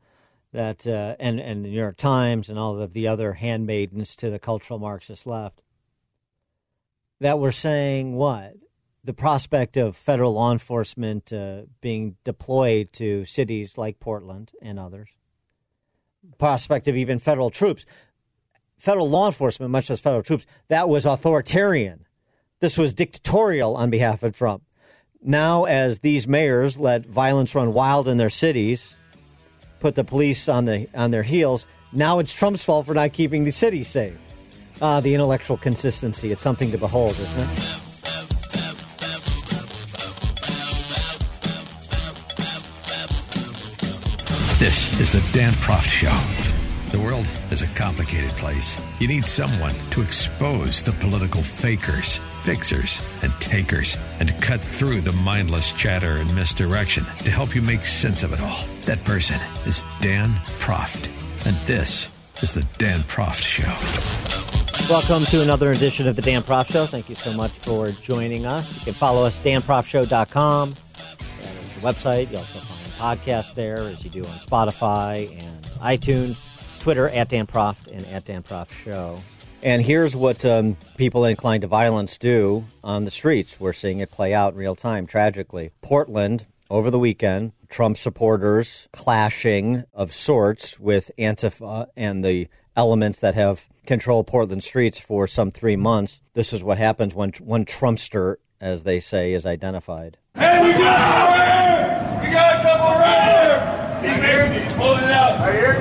that uh, and and the New York Times and all of the other handmaidens to the cultural Marxist left that were saying what the prospect of federal law enforcement uh, being deployed to cities like Portland and others, prospect of even federal troops federal law enforcement, much less federal troops, that was authoritarian. This was dictatorial on behalf of Trump. Now, as these mayors let violence run wild in their cities, put the police on the on their heels, now it's Trump's fault for not keeping the city safe. Ah, the intellectual consistency. It's something to behold, isn't it?
This is the Dan Proft Show. The world is a complicated place. You need someone to expose the political fakers, fixers, and takers, and to cut through the mindless chatter and misdirection to help you make sense of it all. That person is Dan Proft. And this is the Dan Proft Show.
Welcome to another edition of the Dan Proft Show. Thank you so much for joining us. You can follow us, danproftshow.com. That is the website. You also find podcasts there, as you do on Spotify and iTunes. Twitter at Dan Proft and at Dan Proft Show. And here's what um, people inclined to violence do on the streets. We're seeing it play out in real time, tragically. Portland, over the weekend, Trump supporters clashing of sorts with Antifa and the elements that have controlled Portland streets for some three months. This is what happens when one Trumpster, as they say, is identified.
Hey, we got We got a couple right He's here. Pulling it out. Right here.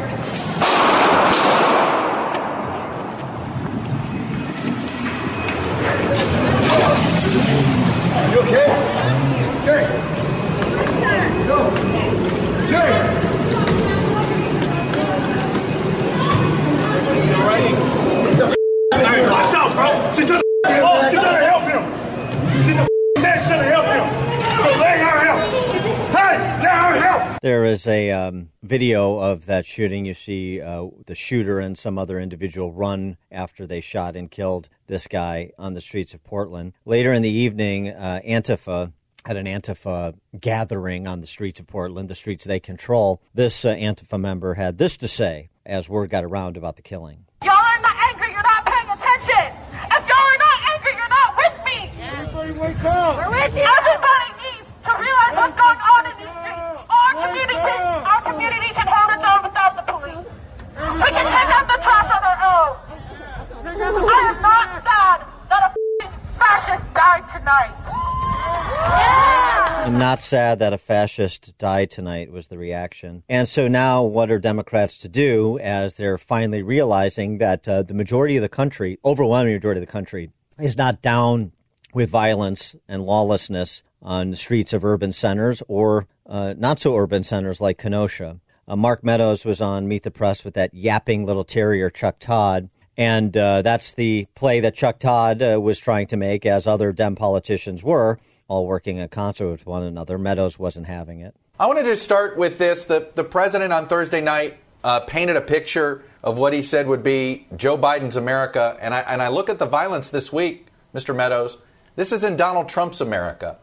You okay? Jay. No. Jay. You alright? Hey, watch out, bro. She's to, oh, she's trying to help him. She's the next trying to help him. So let
There is a um, video of that shooting. You see uh, the shooter and some other individual run after they shot and killed this guy on the streets of Portland. Later in the evening, uh, Antifa had an Antifa gathering on the streets of Portland, the streets they control. This uh, Antifa member had this to say as word got around about the killing.
Y'all are not angry, you're not paying attention. If y'all are not angry, you're not with me.
Everybody wake up.
We're with you. Everybody needs to realize what's going on in these streets. Our community, our community can hold its own without the police. We can take out the on our own. I am not sad that a fascist died tonight.
I'm not sad that a fascist died tonight, was the reaction. And so now, what are Democrats to do as they're finally realizing that uh, the majority of the country, overwhelming majority of the country, is not down with violence and lawlessness on the streets of urban centers or uh, not so urban centers like Kenosha? Uh, Mark Meadows was on Meet the Press with that yapping little terrier, Chuck Todd, and uh, that's the play that Chuck Todd uh, was trying to make, as other Dem politicians were, all working in concert with one another. Meadows wasn't having it.
I wanted to start with this. The, the president on Thursday night uh, painted a picture of what he said would be Joe Biden's America. And I, and I look at the violence this week, Mr. Meadows. This is in Donald Trump's America.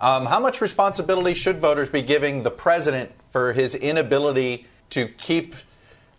Um, how much responsibility should voters be giving the president for his inability to keep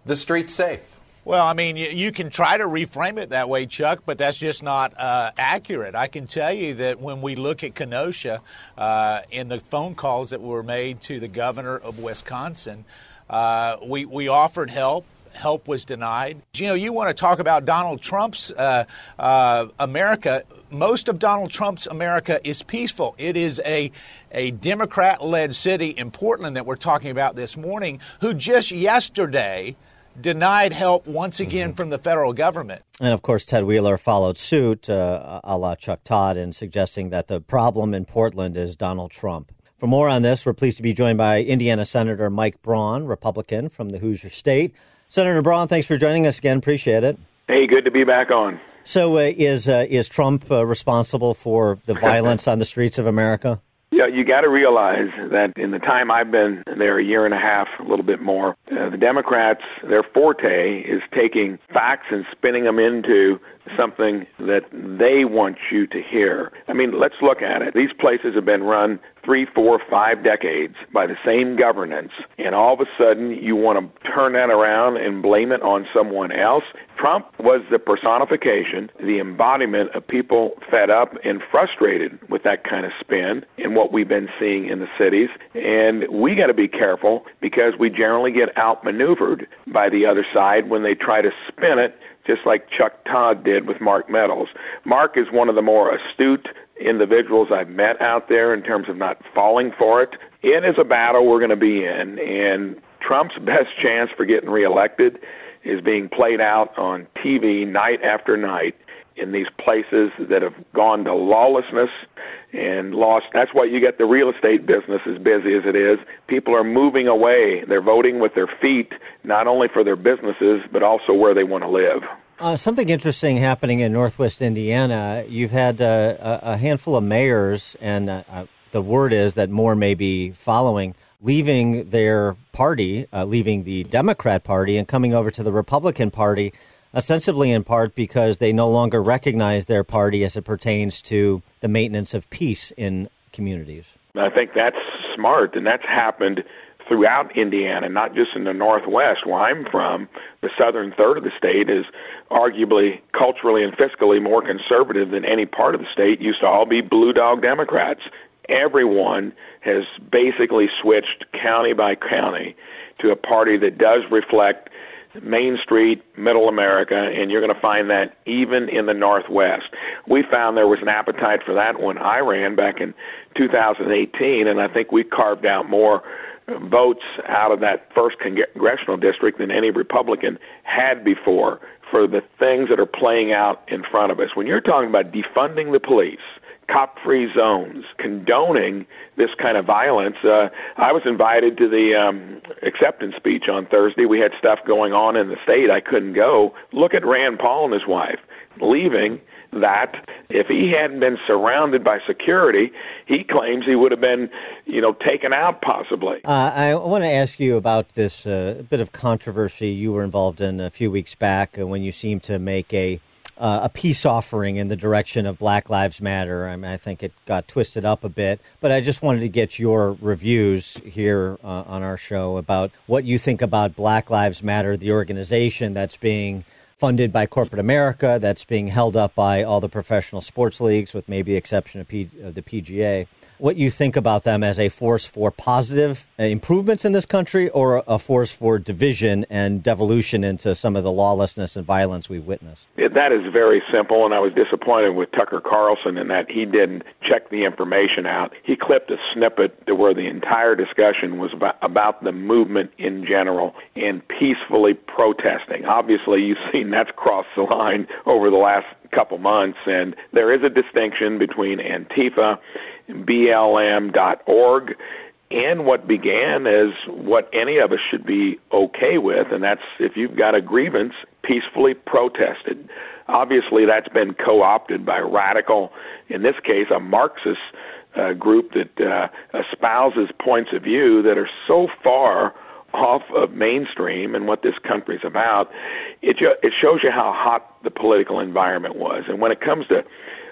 the streets safe?
Well, I mean, you, you, can try to reframe it that way, Chuck, but that's just not uh, accurate. I can tell you that when we look at Kenosha, uh, in the phone calls that were made to the governor of Wisconsin, uh, we, we offered help help was denied. You know, you want to talk about Donald Trump's uh, uh, America. Most of Donald Trump's America is peaceful. It is a a Democrat led city in Portland that we're talking about this morning, who just yesterday denied help once again from the federal government.
And of course, Ted Wheeler followed suit, uh, a la Chuck Todd, in suggesting that the problem in Portland is Donald Trump. For more on this, we're pleased to be joined by Indiana Senator Mike Braun, Republican from the Hoosier State. Senator Braun, thanks for joining us again. Appreciate it.
Hey, good to be back on.
So, uh, is uh, is Trump uh, responsible for the violence on the streets of America?
Yeah, you got to realize that in the time I've been there, a year and a half, a little bit more, uh, the Democrats, their forte is taking facts and spinning them into something that they want you to hear. I mean, let's look at it. These places have been run three, four, five decades by the same governance, and all of a sudden you want to turn that around and blame it on someone else. Trump was the personification, the embodiment of people fed up and frustrated with that kind of spin and what we've been seeing in the cities. And we got to be careful because we generally get outmaneuvered by the other side when they try to spin it just like Chuck Todd did with Mark Meadows. Mark is one of the more astute individuals I've met out there in terms of not falling for it. It is a battle we're going to be in, and Trump's best chance for getting reelected is being played out on TV night after night in these places that have gone to lawlessness and lost. That's why you get the real estate business as busy as it is. People are moving away. They're voting with their feet, not only for their businesses, but also where they want to live.
Uh, something interesting happening in Northwest Indiana. You've had uh, a handful of mayors, and uh, uh, the word is that more may be following, leaving their party, uh, leaving the Democrat Party, and coming over to the Republican Party ostensibly in part because they no longer recognize their party as it pertains to the maintenance of peace in communities.
I think that's smart, and that's happened throughout Indiana, not just in the Northwest, where I'm from. The southern third of the state is arguably culturally and fiscally more conservative than any part of the state. Used to all be blue dog Democrats. Everyone has basically switched county by county to a party that does reflect Main Street, Middle America, and you're going to find that even in the Northwest. We found there was an appetite for that when I ran back in 2018, and I think we carved out more votes out of that first congressional district than any Republican had before for the things that are playing out in front of us. When you're talking about defunding the police, cop free zones, condoning this kind of violence. Uh, I was invited to the um, acceptance speech on Thursday. We had stuff going on in the state. I couldn't go. Look at Rand Paul and his wife leaving that if he hadn't been surrounded by security, he claims he would have been, you know, taken out possibly.
Uh, I want to ask you about this uh, bit of controversy you were involved in a few weeks back when you seemed to make a uh, a peace offering in the direction of Black Lives Matter. I, mean, I think it got twisted up a bit, but I just wanted to get your reviews here uh, on our show about what you think about Black Lives Matter, the organization that's being funded by corporate America, that's being held up by all the professional sports leagues, with maybe the exception of, P- the PGA what you think about them as a force for positive improvements in this country or a force for division and devolution into some of the lawlessness and violence we've witnessed?
that is very simple, and I was disappointed with Tucker Carlson in that he didn't check the information out. He clipped a snippet to where the entire discussion was about, about the movement in general and peacefully protesting. Obviously, you've seen that's crossed the line over the last couple months, and there is a distinction between Antifa BLM.org, and what began as what any of us should be okay with, and that's if you've got a grievance, peacefully protested. Obviously, that's been co opted by radical, in this case, a Marxist uh, group that uh, espouses points of view that are so far off of mainstream and what this country's about. It, it shows you how hot the political environment was. And when it comes to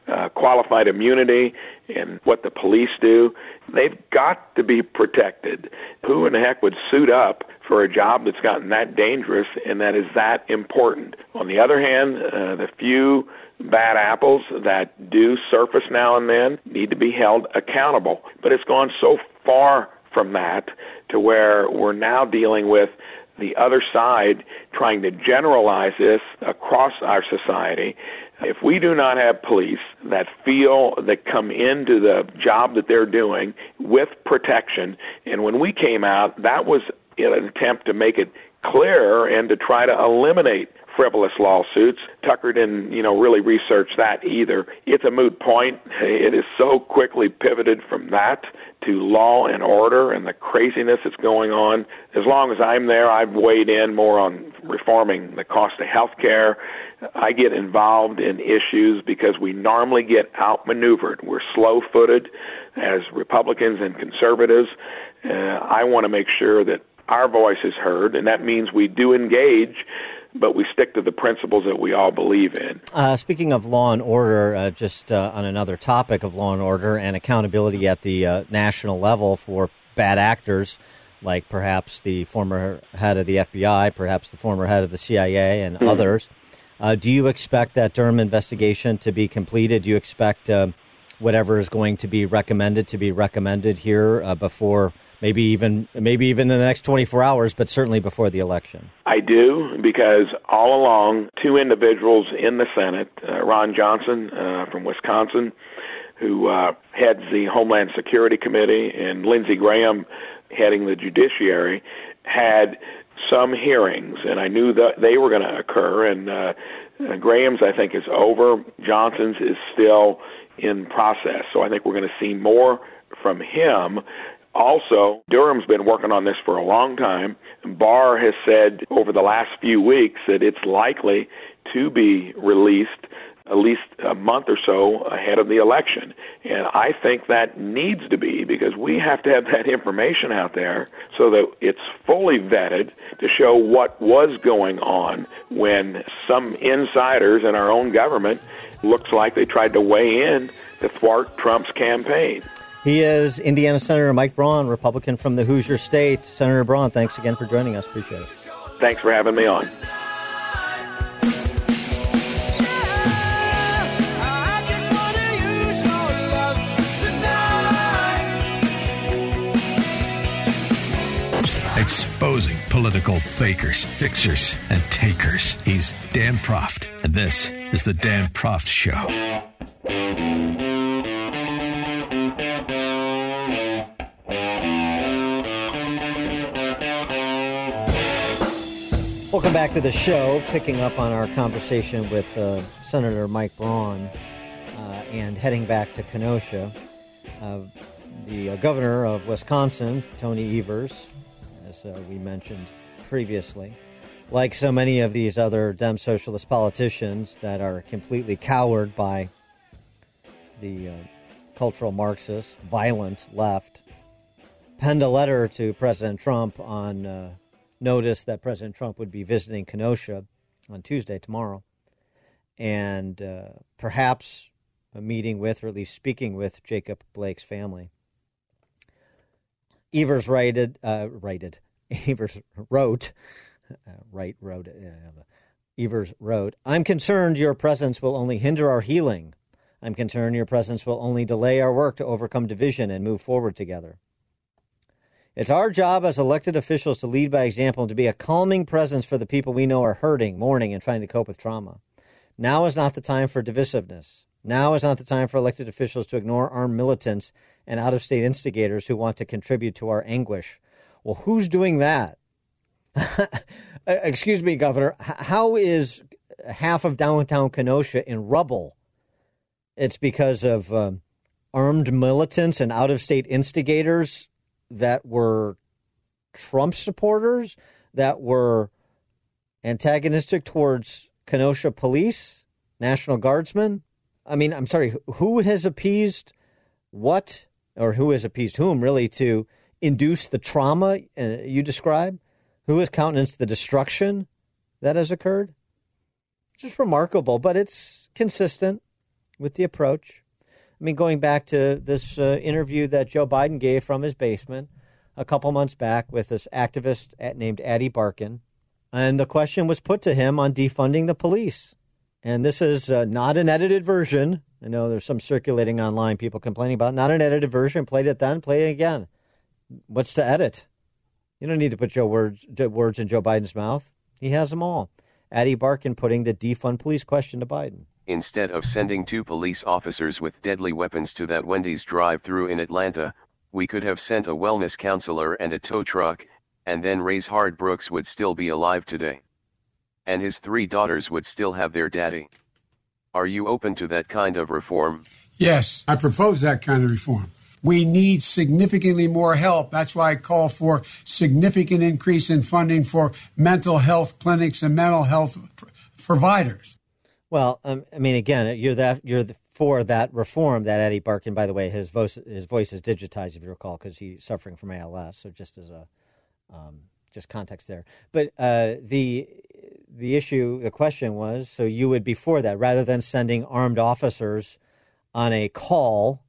uh, qualified immunity and what the police do, they've got to be protected. Who in the heck would suit up for a job that's gotten that dangerous and that is that important? On the other hand, uh, the few bad apples that do surface now and then need to be held accountable. But it's gone so far from that to where we're now dealing with the other side trying to generalize this across our society if we do not have police that feel that come into the job that they're doing with protection, and when we came out, that was an attempt to make it clearer and to try to eliminate frivolous lawsuits. Tucker didn't, you know, really research that either. It's a moot point. It is so quickly pivoted from that to law and order and the craziness that's going on. As long as I'm there, I've weighed in more on reforming the cost of health care. I get involved in issues because we normally get outmaneuvered. We're slow footed as Republicans and conservatives. Uh, I want to make sure that our voice is heard, and that means we do engage but we stick to the principles that we all believe in.
Uh, speaking of law and order, uh, just uh, on another topic of law and order and accountability at the uh, national level for bad actors, like perhaps the former head of the FBI, perhaps the former head of the CIA, and mm-hmm. others. Uh, do you expect that Durham investigation to be completed? Do you expect uh, whatever is going to be recommended to be recommended here before? maybe even maybe even in the next 24 hours, but certainly before the election?
I do because all along, two individuals in the Senate, uh, Ron Johnson uh, from Wisconsin, who uh, heads the Homeland Security Committee, and Lindsey Graham heading the Judiciary, had some hearings, and I knew that they were going to occur. And uh, uh, Graham's, I think, is over. Johnson's is still in process. So I think we're going to see more from him also, Durham's been working on this for a long time. Barr has said over the last few weeks that it's likely to be released at least a month or so ahead of the election. And I think that needs to be because we have to have that information out there so that it's fully vetted to show what was going on when some insiders in our own government looks like they tried to weigh in to thwart Trump's campaign.
He is Indiana Senator Mike Braun, Republican from the Hoosier State. Senator Braun, thanks again for joining us. Appreciate it.
Thanks for having me on.
Exposing political fakers, fixers, and takers. He's Dan Proft, and this is The Dan Proft Show.
Welcome back to the show. Picking up on our conversation with uh, Senator Mike Braun uh, and heading back to Kenosha. Uh, the uh, governor of Wisconsin, Tony Evers, uh, we mentioned previously, like so many of these other Dem socialist politicians that are completely cowered by the uh, cultural Marxist, violent left, penned a letter to President Trump on notice that President Trump would be visiting Kenosha on Tuesday, tomorrow, and uh, perhaps a meeting with, or at least speaking with, Jacob Blake's family. Evers rated, uh, rated, Evers wrote, uh, right wrote, uh, Evers wrote, I'm concerned your presence will only hinder our healing. I'm concerned your presence will only delay our work to overcome division and move forward together. It's our job as elected officials to lead by example and to be a calming presence for the people we know are hurting, mourning, and trying to cope with trauma. Now is not the time for divisiveness. Now is not the time for elected officials to ignore armed militants and out of state instigators who want to contribute to our anguish. Well, who's doing that? Excuse me, Governor. How is half of downtown Kenosha in rubble? It's because of um, armed militants and out of state instigators that were Trump supporters, that were antagonistic towards Kenosha police, National Guardsmen. I mean, I'm sorry, who has appeased what, or who has appeased whom, really, to induce the trauma uh, you describe? Who has countenanced the destruction that has occurred? Just remarkable, but it's consistent with the approach. I mean, going back to this uh, interview that Joe Biden gave from his basement a couple months back with this activist named Ady Barkan, and the question was put to him on defunding the police. And this is uh, not an edited version. I know there's some circulating online, people complaining about not an edited version. Played it then, play it again. What's to edit? You don't need to put Joe words, words in Joe Biden's mouth. He has them all. Ady Barkan putting the defund police question to Biden.
Instead of sending two police officers with deadly weapons to that Wendy's drive through in Atlanta, we could have sent a wellness counselor and a tow truck, and then Rayshard Brooks would still be alive today. And his three daughters would still have their daddy. Are you open to that kind of reform?
Yes, I propose that kind of reform. We need significantly more help. That's why I call for significant increase in funding for mental health clinics and mental health pr- providers.
Well, um, I mean, again, you're that you're the, for that reform that Eddie Barkan. By the way, his voice his voice is digitized, if you recall, because he's suffering from ALS. So just as a um, just context there. But uh, the the issue, the question was, so you would be for that rather than sending armed officers on a call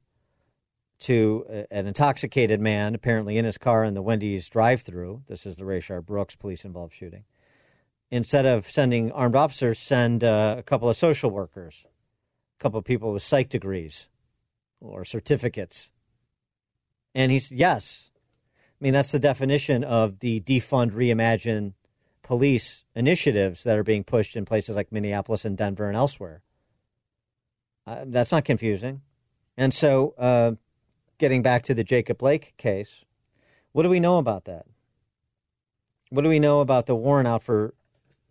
to an intoxicated man, apparently in his car in the Wendy's drive-through. This is the Rayshard Brooks police-involved shooting. Instead of sending armed officers, send uh, a couple of social workers, a couple of people with psych degrees or certificates. And he's yes, I mean that's the definition of the defund, reimagine police initiatives that are being pushed in places like Minneapolis and Denver and elsewhere. Uh, that's not confusing. And so, uh, getting back to the Jacob Blake case, what do we know about that? What do we know about the warrant out for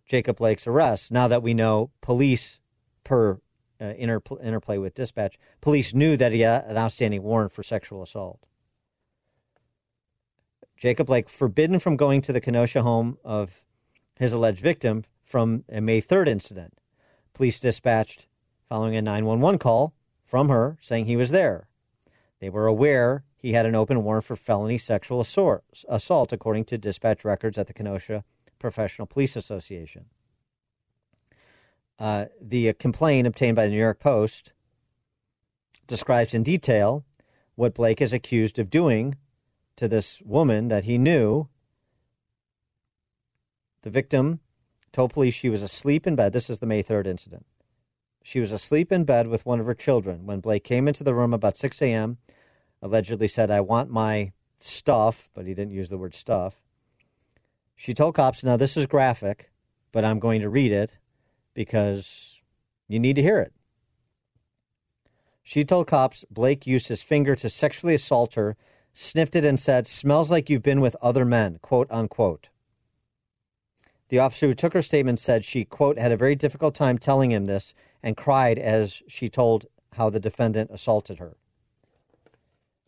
Jacob Blake's arrest now that we know police, per uh, inter- interplay with dispatch, police knew that he had an outstanding warrant for sexual assault? Jacob Blake forbidden from going to the Kenosha home of his alleged victim from a May 3rd incident. Police dispatched following a 911 call from her saying he was there. They were aware he had an open warrant for felony sexual assault, according to dispatch records at the Kenosha Professional Police Association. Uh, the complaint obtained by the New York Post describes in detail what Blake is accused of doing to this woman that he knew. The victim told police she was asleep in bed. This is the May 3rd incident. She was asleep in bed with one of her children when Blake came into the room about 6 a.m. Allegedly said, I want my stuff, but he didn't use the word stuff. She told cops, Now, this is graphic, but I'm going to read it because you need to hear it. She told cops Blake used his finger to sexually assault her sniffed it and said, Smells like you've been with other men, quote unquote. The officer who took her statement said she, quote, had a very difficult time telling him this and cried as she told how the defendant assaulted her.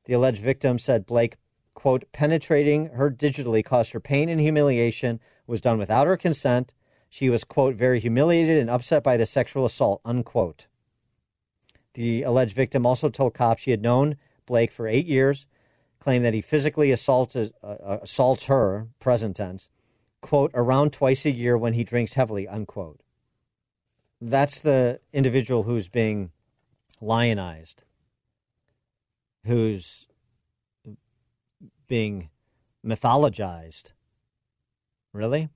The alleged victim said Blake, quote, penetrating her digitally caused her pain and humiliation, was done without her consent. She was, quote, very humiliated and upset by the sexual assault, unquote. The alleged victim also told cops she had known Blake for eight years claimed that he physically assaults, uh, uh, assaults her, present tense, quote, around twice a year when he drinks heavily, unquote. That's the individual who's being lionized, who's being mythologized. Really?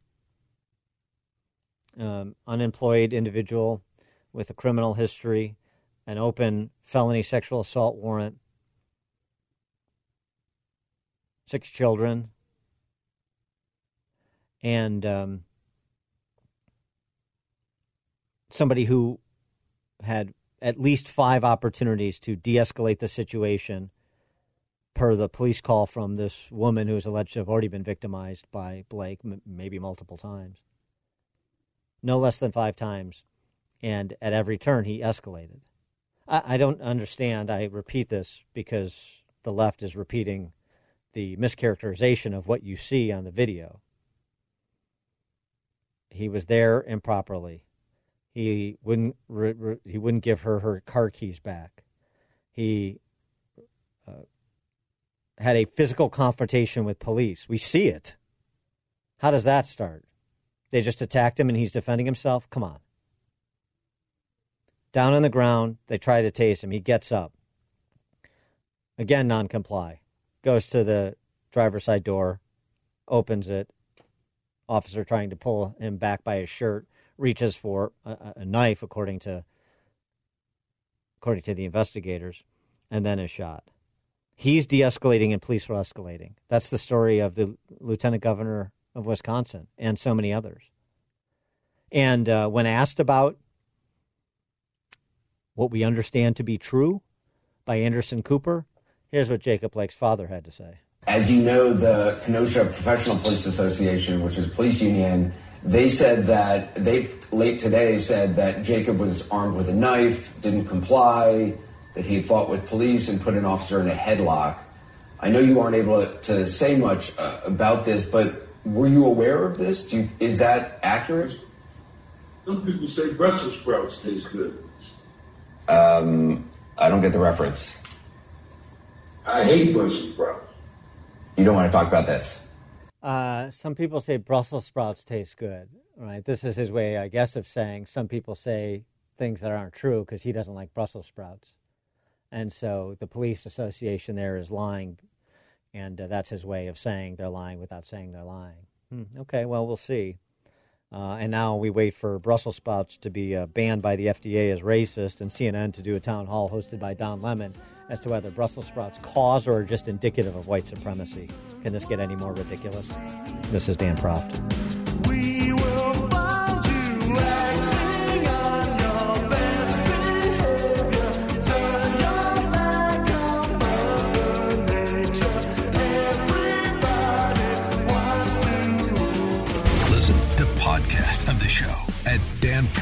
Um, unemployed individual with a criminal history, an open felony sexual assault warrant, six children, and um, somebody who had at least five opportunities to de escalate the situation per the police call from this woman who is alleged to have already been victimized by Blake, m- maybe multiple times. No less than five times. And at every turn, he escalated. I, I don't understand. I repeat this because the left is repeating the mischaracterization of what you see on the video. He was there improperly. He wouldn't re, re, he wouldn't give her her car keys back. He uh, had a physical confrontation with police. We see it. How does that start? They just attacked him and he's defending himself? Come on. Down on the ground, they try to tase him. He gets up. Again, non comply goes to the driver's side door, opens it. Officer trying to pull him back by his shirt reaches for a, a knife, according to according to the investigators, and then is shot. He's de-escalating and police are escalating. That's the story of the lieutenant governor of Wisconsin and so many others. And uh, when asked about what we understand to be true by Anderson Cooper, Here's what Jacob Blake's father had to say.
As you know, the Kenosha Professional Police Association, which is a police union, they said that they late today said that Jacob was armed with a knife, didn't comply, that he had fought with police and put an officer in a headlock. I know you aren't able to say much uh, about this, but were you aware of this? You, is that accurate?
Some people say Brussels sprouts taste good.
Um, I don't get the reference.
I hate Brussels sprouts.
You don't want to talk about this.
Uh, some people say Brussels sprouts taste good, right? This is his way, I guess, of saying some people say things that aren't true because he doesn't like Brussels sprouts. And so the police association there is lying, and uh, that's his way of saying they're lying without saying they're lying. Hmm, okay, well, we'll see. Uh, and now we wait for Brussels sprouts to be uh, banned by the FDA as racist and CNN to do a town hall hosted by Don Lemon as to whether Brussels sprouts cause or are just indicative of white supremacy. Can this get any more ridiculous? This is Dan Proft.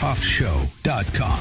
danproftshow.com.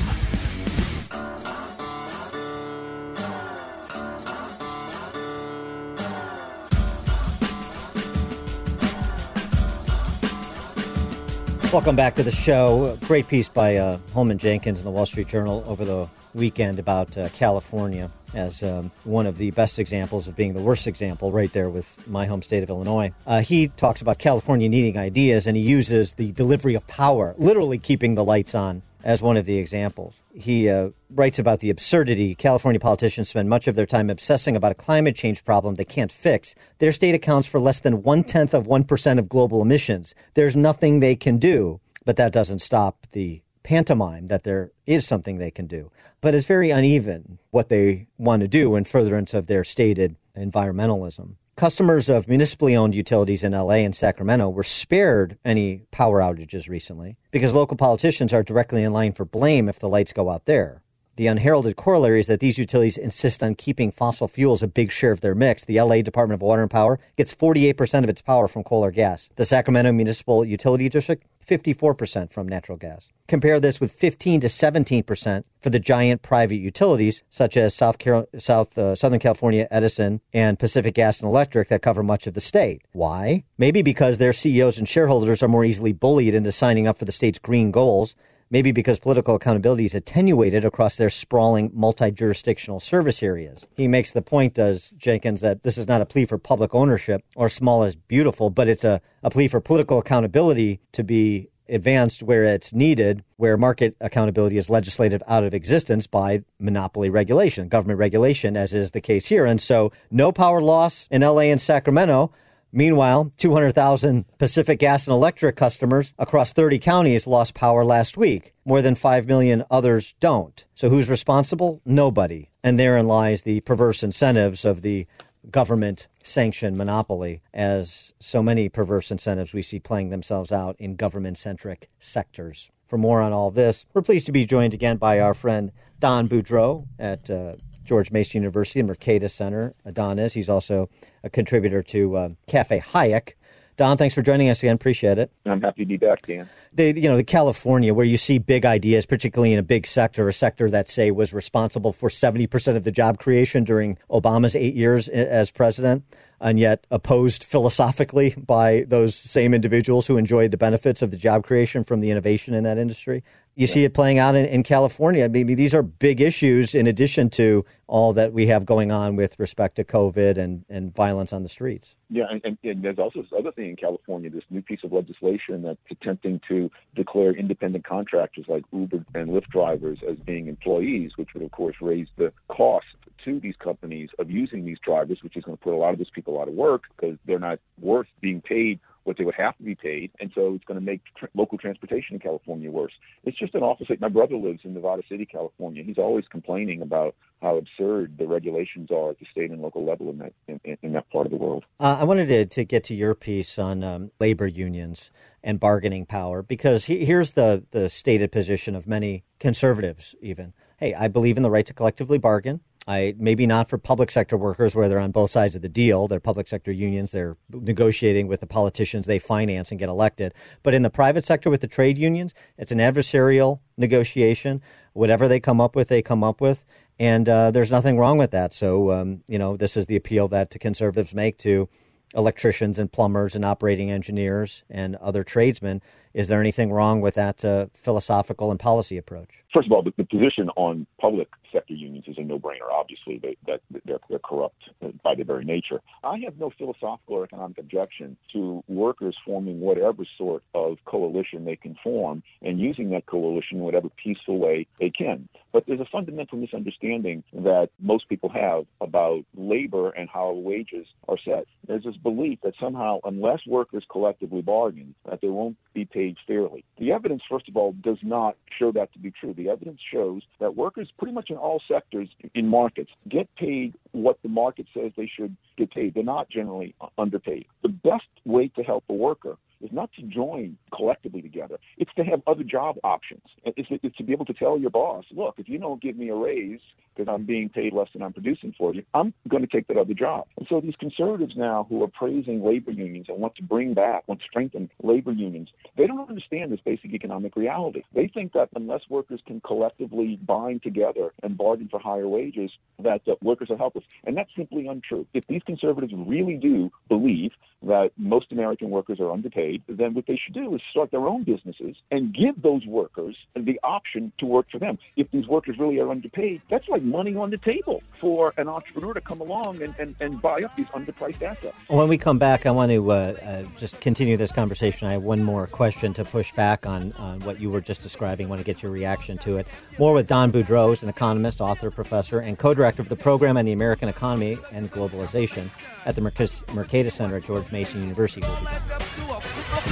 Welcome back to the show. Great piece by uh, Holman Jenkins in the Wall Street Journal over the weekend about uh, California as um, one of the best examples of being the worst example, right there with my home state of Illinois. Uh, he talks about California needing ideas, and he uses the delivery of power, literally keeping the lights on, as one of the examples. He uh, writes about the absurdity. California politicians spend much of their time obsessing about a climate change problem they can't fix. Their state accounts for less than one tenth of 1% of global emissions. There's nothing they can do, but that doesn't stop the pantomime that there is something they can do. But it's very uneven what they want to do in furtherance of their stated environmentalism. Customers of municipally owned utilities in LA and Sacramento were spared any power outages recently because local politicians are directly in line for blame if the lights go out there. The unheralded corollary is that these utilities insist on keeping fossil fuels a big share of their mix. The LA Department of Water and Power gets 48% of its power from coal or gas. The Sacramento Municipal Utility District, 54% from natural gas. Compare this with 15 to 17% for the giant private utilities such as South, Carol- South uh, Southern California Edison and Pacific Gas and Electric that cover much of the state. Why? Maybe because their CEOs and shareholders are more easily bullied into signing up for the state's green goals maybe because political accountability is attenuated across their sprawling multi-jurisdictional service areas. He makes the point, does Jenkins, that this is not a plea for public ownership or small is beautiful, but it's a, a plea for political accountability to be advanced where it's needed, where market accountability is legislated out of existence by monopoly regulation, government regulation, as is the case here. And so no power loss in LA and Sacramento. Meanwhile, 200,000 Pacific Gas and Electric customers across 30 counties lost power last week. More than 5 million others don't. So who's responsible? Nobody. And therein lies the perverse incentives of the government sanctioned monopoly, as so many perverse incentives we see playing themselves out in government centric sectors. For more on all this, we're pleased to be joined again by our friend Don Boudreaux at uh, George Mason University, and Mercatus Center. Don is. He's also a contributor to uh, Cafe Hayek. Don, thanks for joining us again. Appreciate it.
I'm happy to be back, Dan.
The, you know, the California, where you see big ideas, particularly in a big sector, a sector that, say, was responsible for 70% of the job creation during Obama's eight years as president, and yet opposed philosophically by those same individuals who enjoyed the benefits of the job creation from the innovation in that industry. You yeah. see it playing out in, in California. I mean, these are big issues in addition to all that we have going on with respect to COVID and, and violence on the streets.
Yeah, and, and, and, there's also this other thing in California, this new piece of legislation that's attempting to declare independent contractors like Uber and Lyft drivers as being employees, which would, of course, raise the cost to these companies of using these drivers, which is going to put a lot of these people out of work because they're not worth being paid what they would have to be paid, and so it's going to make tr- local transportation in California worse. It's just an awful thing. My brother lives in Nevada City, California. He's always complaining about how absurd the regulations are at the state and local level in that in, in that part of the world.
Uh, I wanted to, to get to your piece on um, labor unions and bargaining power because he, here's the the stated position of many conservatives, even. Hey, I believe in the right to collectively bargain. I maybe not for public sector workers where they're on both sides of the deal. They're public sector unions. They're negotiating with the politicians they finance and get elected. But in the private sector with the trade unions, it's an adversarial negotiation. Whatever they come up with, they come up with. And uh, there's nothing wrong with that. So, um, you know, this is the appeal that conservatives make to electricians and plumbers and operating engineers and other tradesmen. Is there anything wrong with that uh, philosophical and policy approach?
First of all, the, the position on public sector unions is a no-brainer. Obviously, they, that they're, they're corrupt uh, by their very nature. I have no philosophical or economic objection to workers forming whatever sort of coalition they can form and using that coalition in whatever peaceful way they can. But there's a fundamental misunderstanding that most people have about labor and how wages are set. There's this belief that somehow, unless workers collectively bargain, that they won't be paid fairly. The evidence, first of all, does not show that to be true. The evidence shows that workers, pretty much in all sectors in markets, get paid what the market says they should get paid. They're not generally underpaid. The best way to help a worker is not to join collectively together. It's to have other job options. It's, it's to be able to tell your boss, look, if you don't give me a raise because I'm being paid less than I'm producing for you, I'm going to take that other job. And so these conservatives now who are praising labor unions and want to bring back, want to strengthen labor unions, they don't understand this basic economic reality. They think that unless workers can collectively bind together and bargain for higher wages, that uh, workers are helpless. And that's simply untrue. If these conservatives really do believe that most American workers are underpaid, then what they should do is start their own businesses and give those workers the option to work for them. If these workers really are underpaid, that's like money on the table for an entrepreneur to come along and, and, and buy up these underpriced assets.
When we come back, I want to uh, uh, just continue this conversation. I have one more question to push back on, on what you were just describing. I want to get your reaction to it. More with Don Boudreaux, an economist, author, professor, and co director of the program on the American economy and globalization at the Mercatus Center at George Mason University. We'll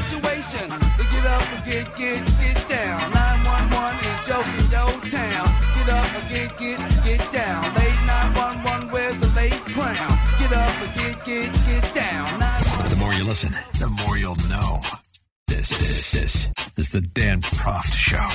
situation. So get up and get, get, get down. 911 is joking your town. Get up and get, get, get down. Late 911, where's the late crown? Get up and get, get, get down.
The more you listen, the more you'll know. This, this, this is the Dan Proft Show.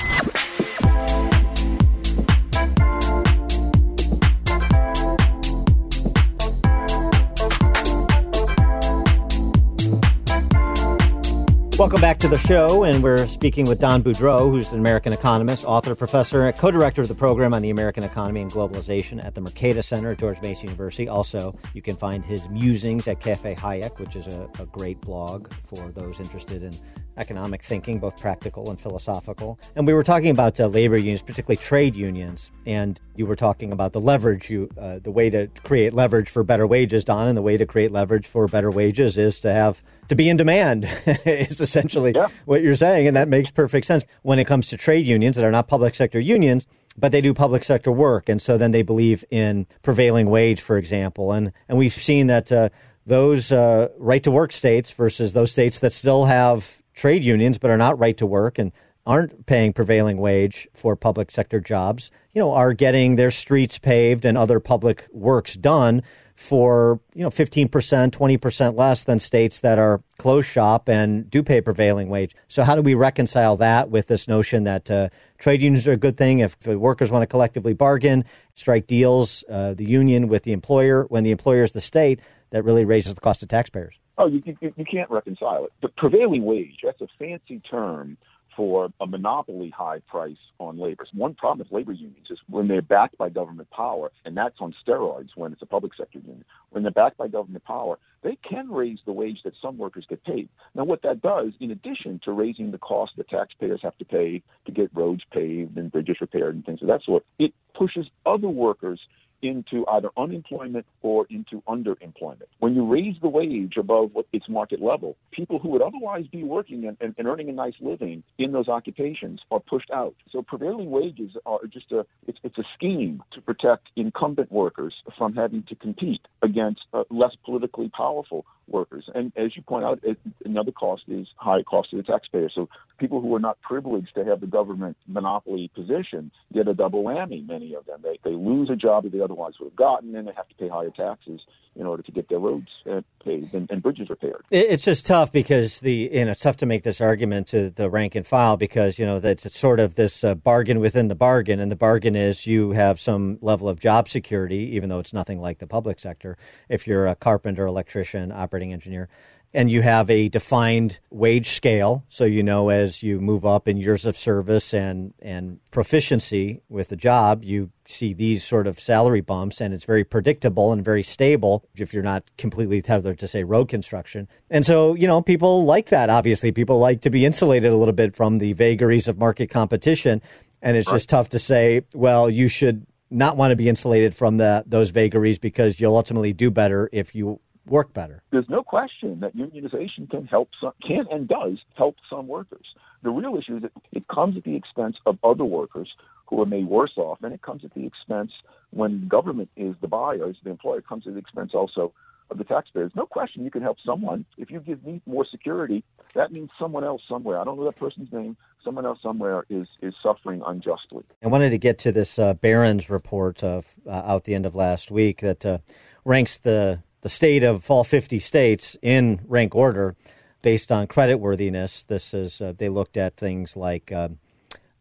Welcome back to the show, and we're speaking with Don Boudreaux, who's an American economist, author, professor, and co-director of the program on the American economy and globalization at the Mercatus Center at George Mason University. Also, you can find his musings at Cafe Hayek, which is a, a great blog for those interested in economic thinking, both practical and philosophical. And we were talking about uh, labor unions, particularly trade unions, and you were talking about the leverage, you, uh, the way to create leverage for better wages, Don, and the way to create leverage for better wages is to have to be in demand. is essentially yeah. what you're saying, and that makes perfect sense when it comes to trade unions that are not public sector unions. But they do public sector work, and so then they believe in prevailing wage, for example, and and we've seen that uh, those uh, right to work states versus those states that still have trade unions but are not right to work and aren't paying prevailing wage for public sector jobs, you know, are getting their streets paved and other public works done for, you know, 15%, 20% less than states that are closed shop and do pay prevailing wage. So how do we reconcile that with this notion that uh, trade unions are a good thing if workers want to collectively bargain, strike deals, uh, the union with the employer, when the employer is the state, that really raises the cost of taxpayers?
Oh, you, you, you can't reconcile it. The prevailing wage, that's a fancy term for a monopoly high price on labor. One problem with labor unions is when they're backed by government power, and that's on steroids when it's a public sector union. When they're backed by government power, they can raise the wage that some workers get paid. Now, what that does, in addition to raising the cost that taxpayers have to pay to get roads paved and bridges repaired and things of that sort, it pushes other workers into either unemployment or into underemployment. When you raise the wage above its market level, people who would otherwise be working and, and, and, earning a nice living in those occupations are pushed out. So prevailing wages are just a it's, it's a scheme to protect incumbent workers from having to compete against uh, less politically powerful workers. And as you point out, it, another cost is high cost to the taxpayer. So people who are not privileged to have the government monopoly position get a double whammy. Many of them they they lose a job that they otherwise would have gotten, and they have to pay higher taxes in order to get their roads uh, paved and, and bridges repaired.
It's just tough because the you know it's tough to make this argument to the rank and file because you know that's it's sort of this uh, bargain within the bargain, and the bargain is you have some level of job security, even though it's nothing like the public sector. If you're a carpenter, electrician, operating engineer, and you have a defined wage scale, so you know as you move up in years of service and and proficiency with the job, you see these sort of salary bumps, and it's very predictable and very stable if you're not completely tethered to say road construction. And so you know people like that. Obviously, people like to be insulated a little bit from the vagaries of market competition, and it's just tough to say, well, you should not want to be insulated from the, those vagaries because you'll ultimately do better if you work better.
There's no question that unionization can help some, can and does help some workers. The real issue is that it comes at the expense of other workers who are made worse off, and it comes at the expense when government is the buyer, is the employer, it comes at the expense also of the taxpayers. No question you can help someone. If you give me more security, that means someone else somewhere, I don't know that person's name, someone else somewhere is, is suffering unjustly.
I wanted to get to this uh, Barron's report of, uh, out the end of last week that uh, ranks the the state of all 50 states in rank order based on credit worthiness. This is uh, they looked at things like uh,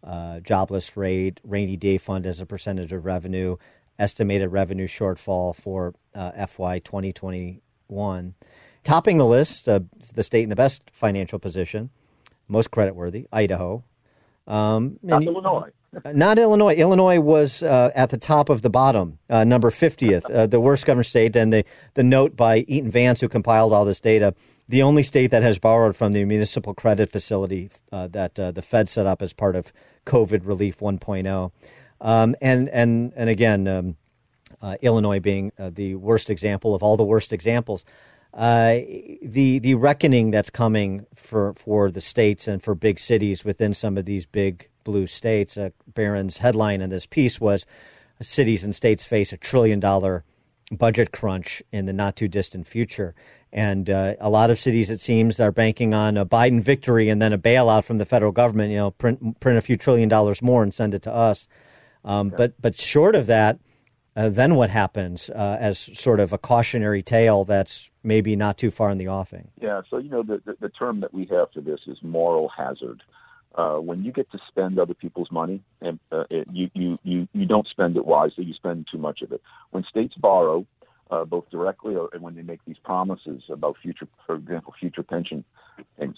uh, jobless rate, rainy day fund as a percentage of revenue, estimated revenue shortfall for uh, FY 2021. Topping the list, uh, the state in the best financial position, most creditworthy, Idaho. Um,
Not Illinois.
Not Illinois. Illinois was uh, at the top of the bottom, uh, number 50th, uh, the worst governed state. And the, the note by Eaton Vance, who compiled all this data, the only state that has borrowed from the municipal credit facility uh, that uh, the Fed set up as part of COVID Relief 1.0. Um, and, and, and again, um, uh, Illinois being uh, the worst example of all the worst examples. Uh, the the reckoning that's coming for, for the states and for big cities within some of these big blue states. Uh, Barron's headline in this piece was cities and states face a trillion dollar budget crunch in the not too distant future. And uh, a lot of cities, it seems, are banking on a Biden victory and then a bailout from the federal government. You know, print print a few trillion dollars more and send it to us. Um, But but short of that, uh, then what happens uh, as sort of a cautionary tale that's maybe not too far in the offing?
Yeah, so you know the, the the term that we have for this is moral hazard. Uh, when you get to spend other people's money, and uh, it, you you you you don't spend it wisely, you spend too much of it. When states borrow, uh, both directly or and when they make these promises about future, for example, future pension things,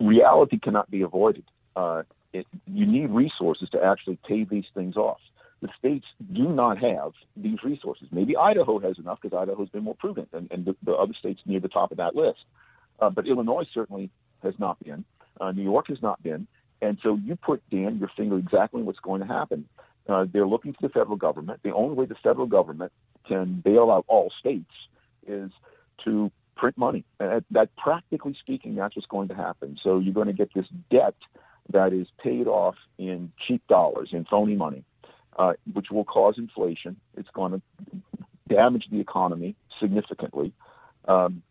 reality cannot be avoided. Uh, it, you need resources to actually pay these things off. The states do not have these resources. Maybe Idaho has enough because Idaho's been more prudent, and, and the, the other states near the top of that list. Uh, but Illinois certainly has not been. Uh, New York has not been. And so you put, Dan, your finger exactly what's going to happen. Uh, they're looking to the federal government. The only way the federal government can bail out all states is to print money. And that, practically speaking, that's what's going to happen. So you're going to get this debt that is paid off in cheap dollars, in phony money, uh, which will cause inflation. It's going to damage the economy significantly. Um,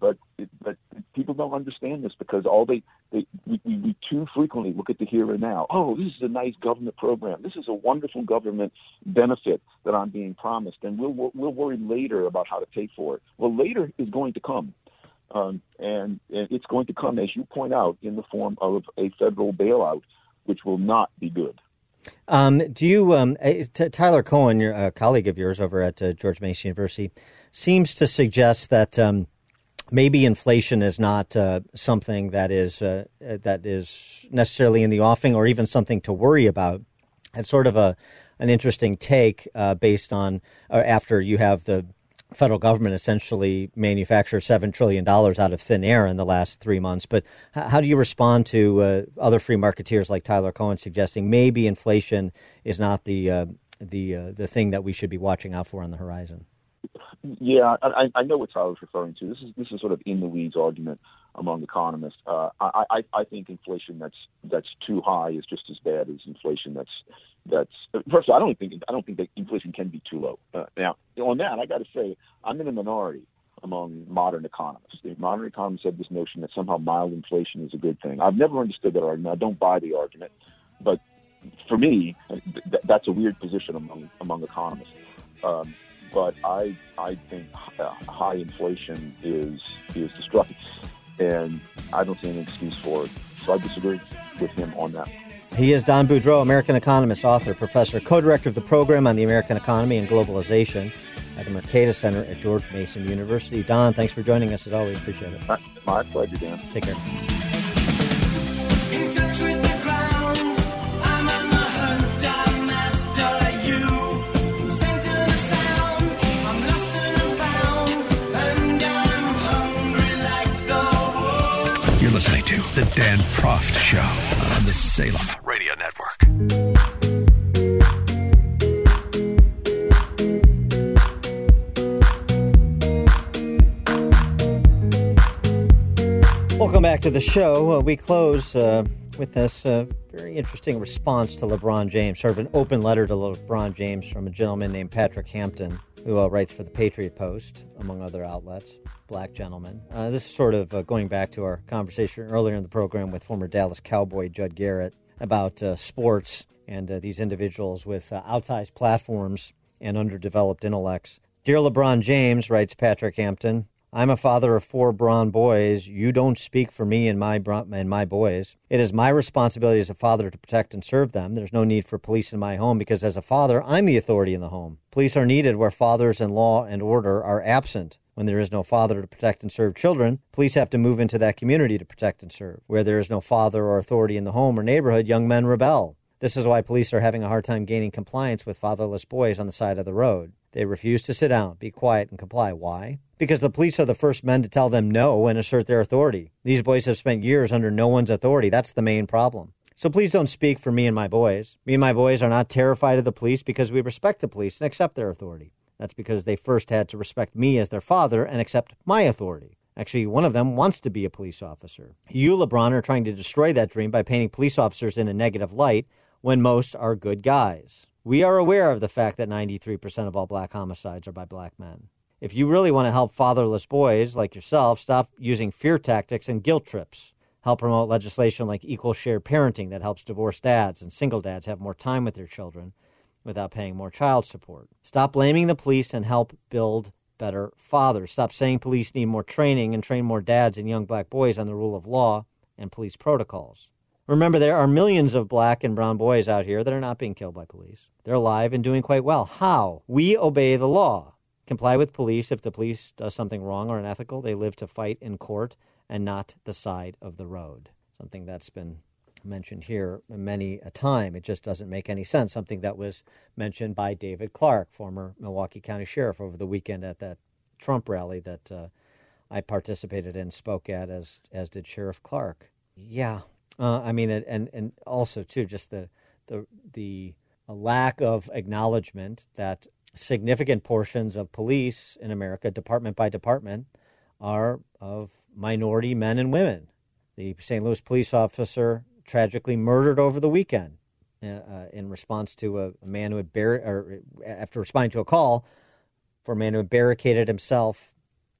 but but people don't understand this because all they, they we, we, we too frequently look at the here and now. Oh, this is a nice government program. This is a wonderful government benefit that I'm being promised, and we'll we'll worry later about how to pay for it. Well, later is going to come, um, and, and it's going to come, as you point out, in the form of a federal bailout, which will not be good.
Um, do you, um, eh, T- Tyler Cowen, your a colleague of yours over at uh, George Mason University, seems to suggest that um, maybe inflation is not uh, something that is uh, that is necessarily in the offing, or even something to worry about. It's sort of a an interesting take uh, based on or after you have the federal government essentially manufacture seven trillion dollars out of thin air in the last three months. But how do you respond to uh, other free marketeers like Tyler Cowen suggesting maybe inflation is not the uh, the uh, the thing that we should be watching out for on the horizon?
Yeah, I, I know what Tyler's referring to. This is this is sort of in the weeds argument among economists. Uh, I, I I think inflation that's that's too high is just as bad as inflation that's that's first of all I don't think I don't think that inflation can be too low. Uh, now on that I got to say I'm in a minority among modern economists. The modern economists have this notion that somehow mild inflation is a good thing. I've never understood that argument. I don't buy the argument, but for me, th- that's a weird position among among economists. Um, but I I think uh, high inflation is is destructive. and I don't see any excuse for it. So I disagree with him on that.
He is Don Boudreaux, American economist, author, professor, co-director of the program on the American economy and globalization at the Mercatus Center at George Mason University. Don, thanks for joining us as always. Appreciate it.
My, my pleasure, Dan.
Take care.
Listening to The Dan Proft Show on the Salem Radio Network.
Welcome back to the show. Uh, we close uh, with this uh, very interesting response to LeBron James, sort of an open letter to LeBron James from a gentleman named Patrick Hampton, who uh, writes for the Patriot Post, among other outlets, black gentleman. Uh, this is sort of uh, going back to our conversation earlier in the program with former Dallas Cowboy Judd Garrett about uh, sports and uh, these individuals with uh, outsized platforms and underdeveloped intellects. Dear LeBron James, writes Patrick Hampton, I'm a father of four brawn boys. You don't speak for me and my and my boys. It is my responsibility as a father to protect and serve them. There's no need for police in my home because as a father, I'm the authority in the home. Police are needed where fathers and law and order are absent. When there is no father to protect and serve children, police have to move into that community to protect and serve. Where there is no father or authority in the home or neighborhood, young men rebel. This is why police are having a hard time gaining compliance with fatherless boys on the side of the road. They refuse to sit down, be quiet, and comply. Why? Because the police are the first men to tell them no and assert their authority. These boys have spent years under no one's authority. That's the main problem. So please don't speak for me and my boys. Me and my boys are not terrified of the police because we respect the police and accept their authority. That's because they first had to respect me as their father and accept my authority. Actually, one of them wants to be a police officer. You, LeBron, are trying to destroy that dream by painting police officers in a negative light when most are good guys. We are aware of the fact that 93% of all black homicides are by black men. If you really want to help fatherless boys like yourself, stop using fear tactics and guilt trips. Help promote legislation like equal shared parenting that helps divorced dads and single dads have more time with their children without paying more child support. Stop blaming the police and help build better fathers. Stop saying police need more training and train more dads and young black boys on the rule of law and police protocols. Remember, there are millions of black and brown boys out here that are not being killed by police. They're alive and doing quite well. How? We obey the law. Comply with police if the police does something wrong or unethical. They live to fight in court and not the side of the road. Something that's been mentioned here many a time. It just doesn't make any sense. Something that was mentioned by David Clarke, former Milwaukee County Sheriff, over the weekend at that Trump rally that uh, I participated in, spoke at, as as did Sheriff Clarke. Yeah, uh, I mean, and and also too, just the the the lack of acknowledgement that significant portions of police in America, department by department, are of minority men and women. The St. Louis police officer tragically murdered over the weekend uh, uh, in response to a, a man who had bar- or after responding to a call for a man who had barricaded himself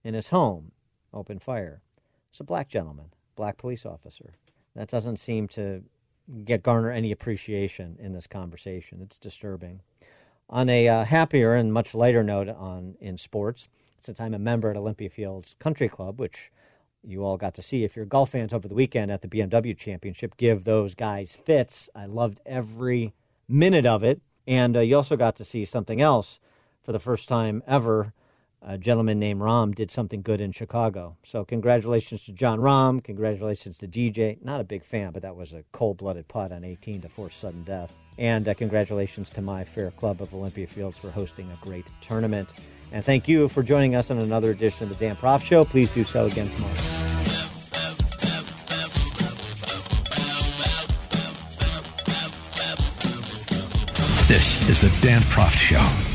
in his home, opened fire. It's a black gentleman, black police officer. That doesn't seem to get garner any appreciation in this conversation. It's disturbing. On a uh, happier and much lighter note on in sports, since I'm a member at Olympia Fields Country Club, which you all got to see if you're golf fans over the weekend at the BMW Championship, give those guys fits. I loved every minute of it. And uh, you also got to see something else for the first time ever. A gentleman named Rahm did something good in Chicago. So, congratulations to Jon Rahm. Congratulations to DJ. Not a big fan, but that was a cold blooded putt on 18 to force sudden death. And uh, congratulations to my fair club of Olympia Fields for hosting a great tournament. And thank you for joining us on another edition of the Dan Proft Show. Please do so again tomorrow.
This is the Dan Proft Show.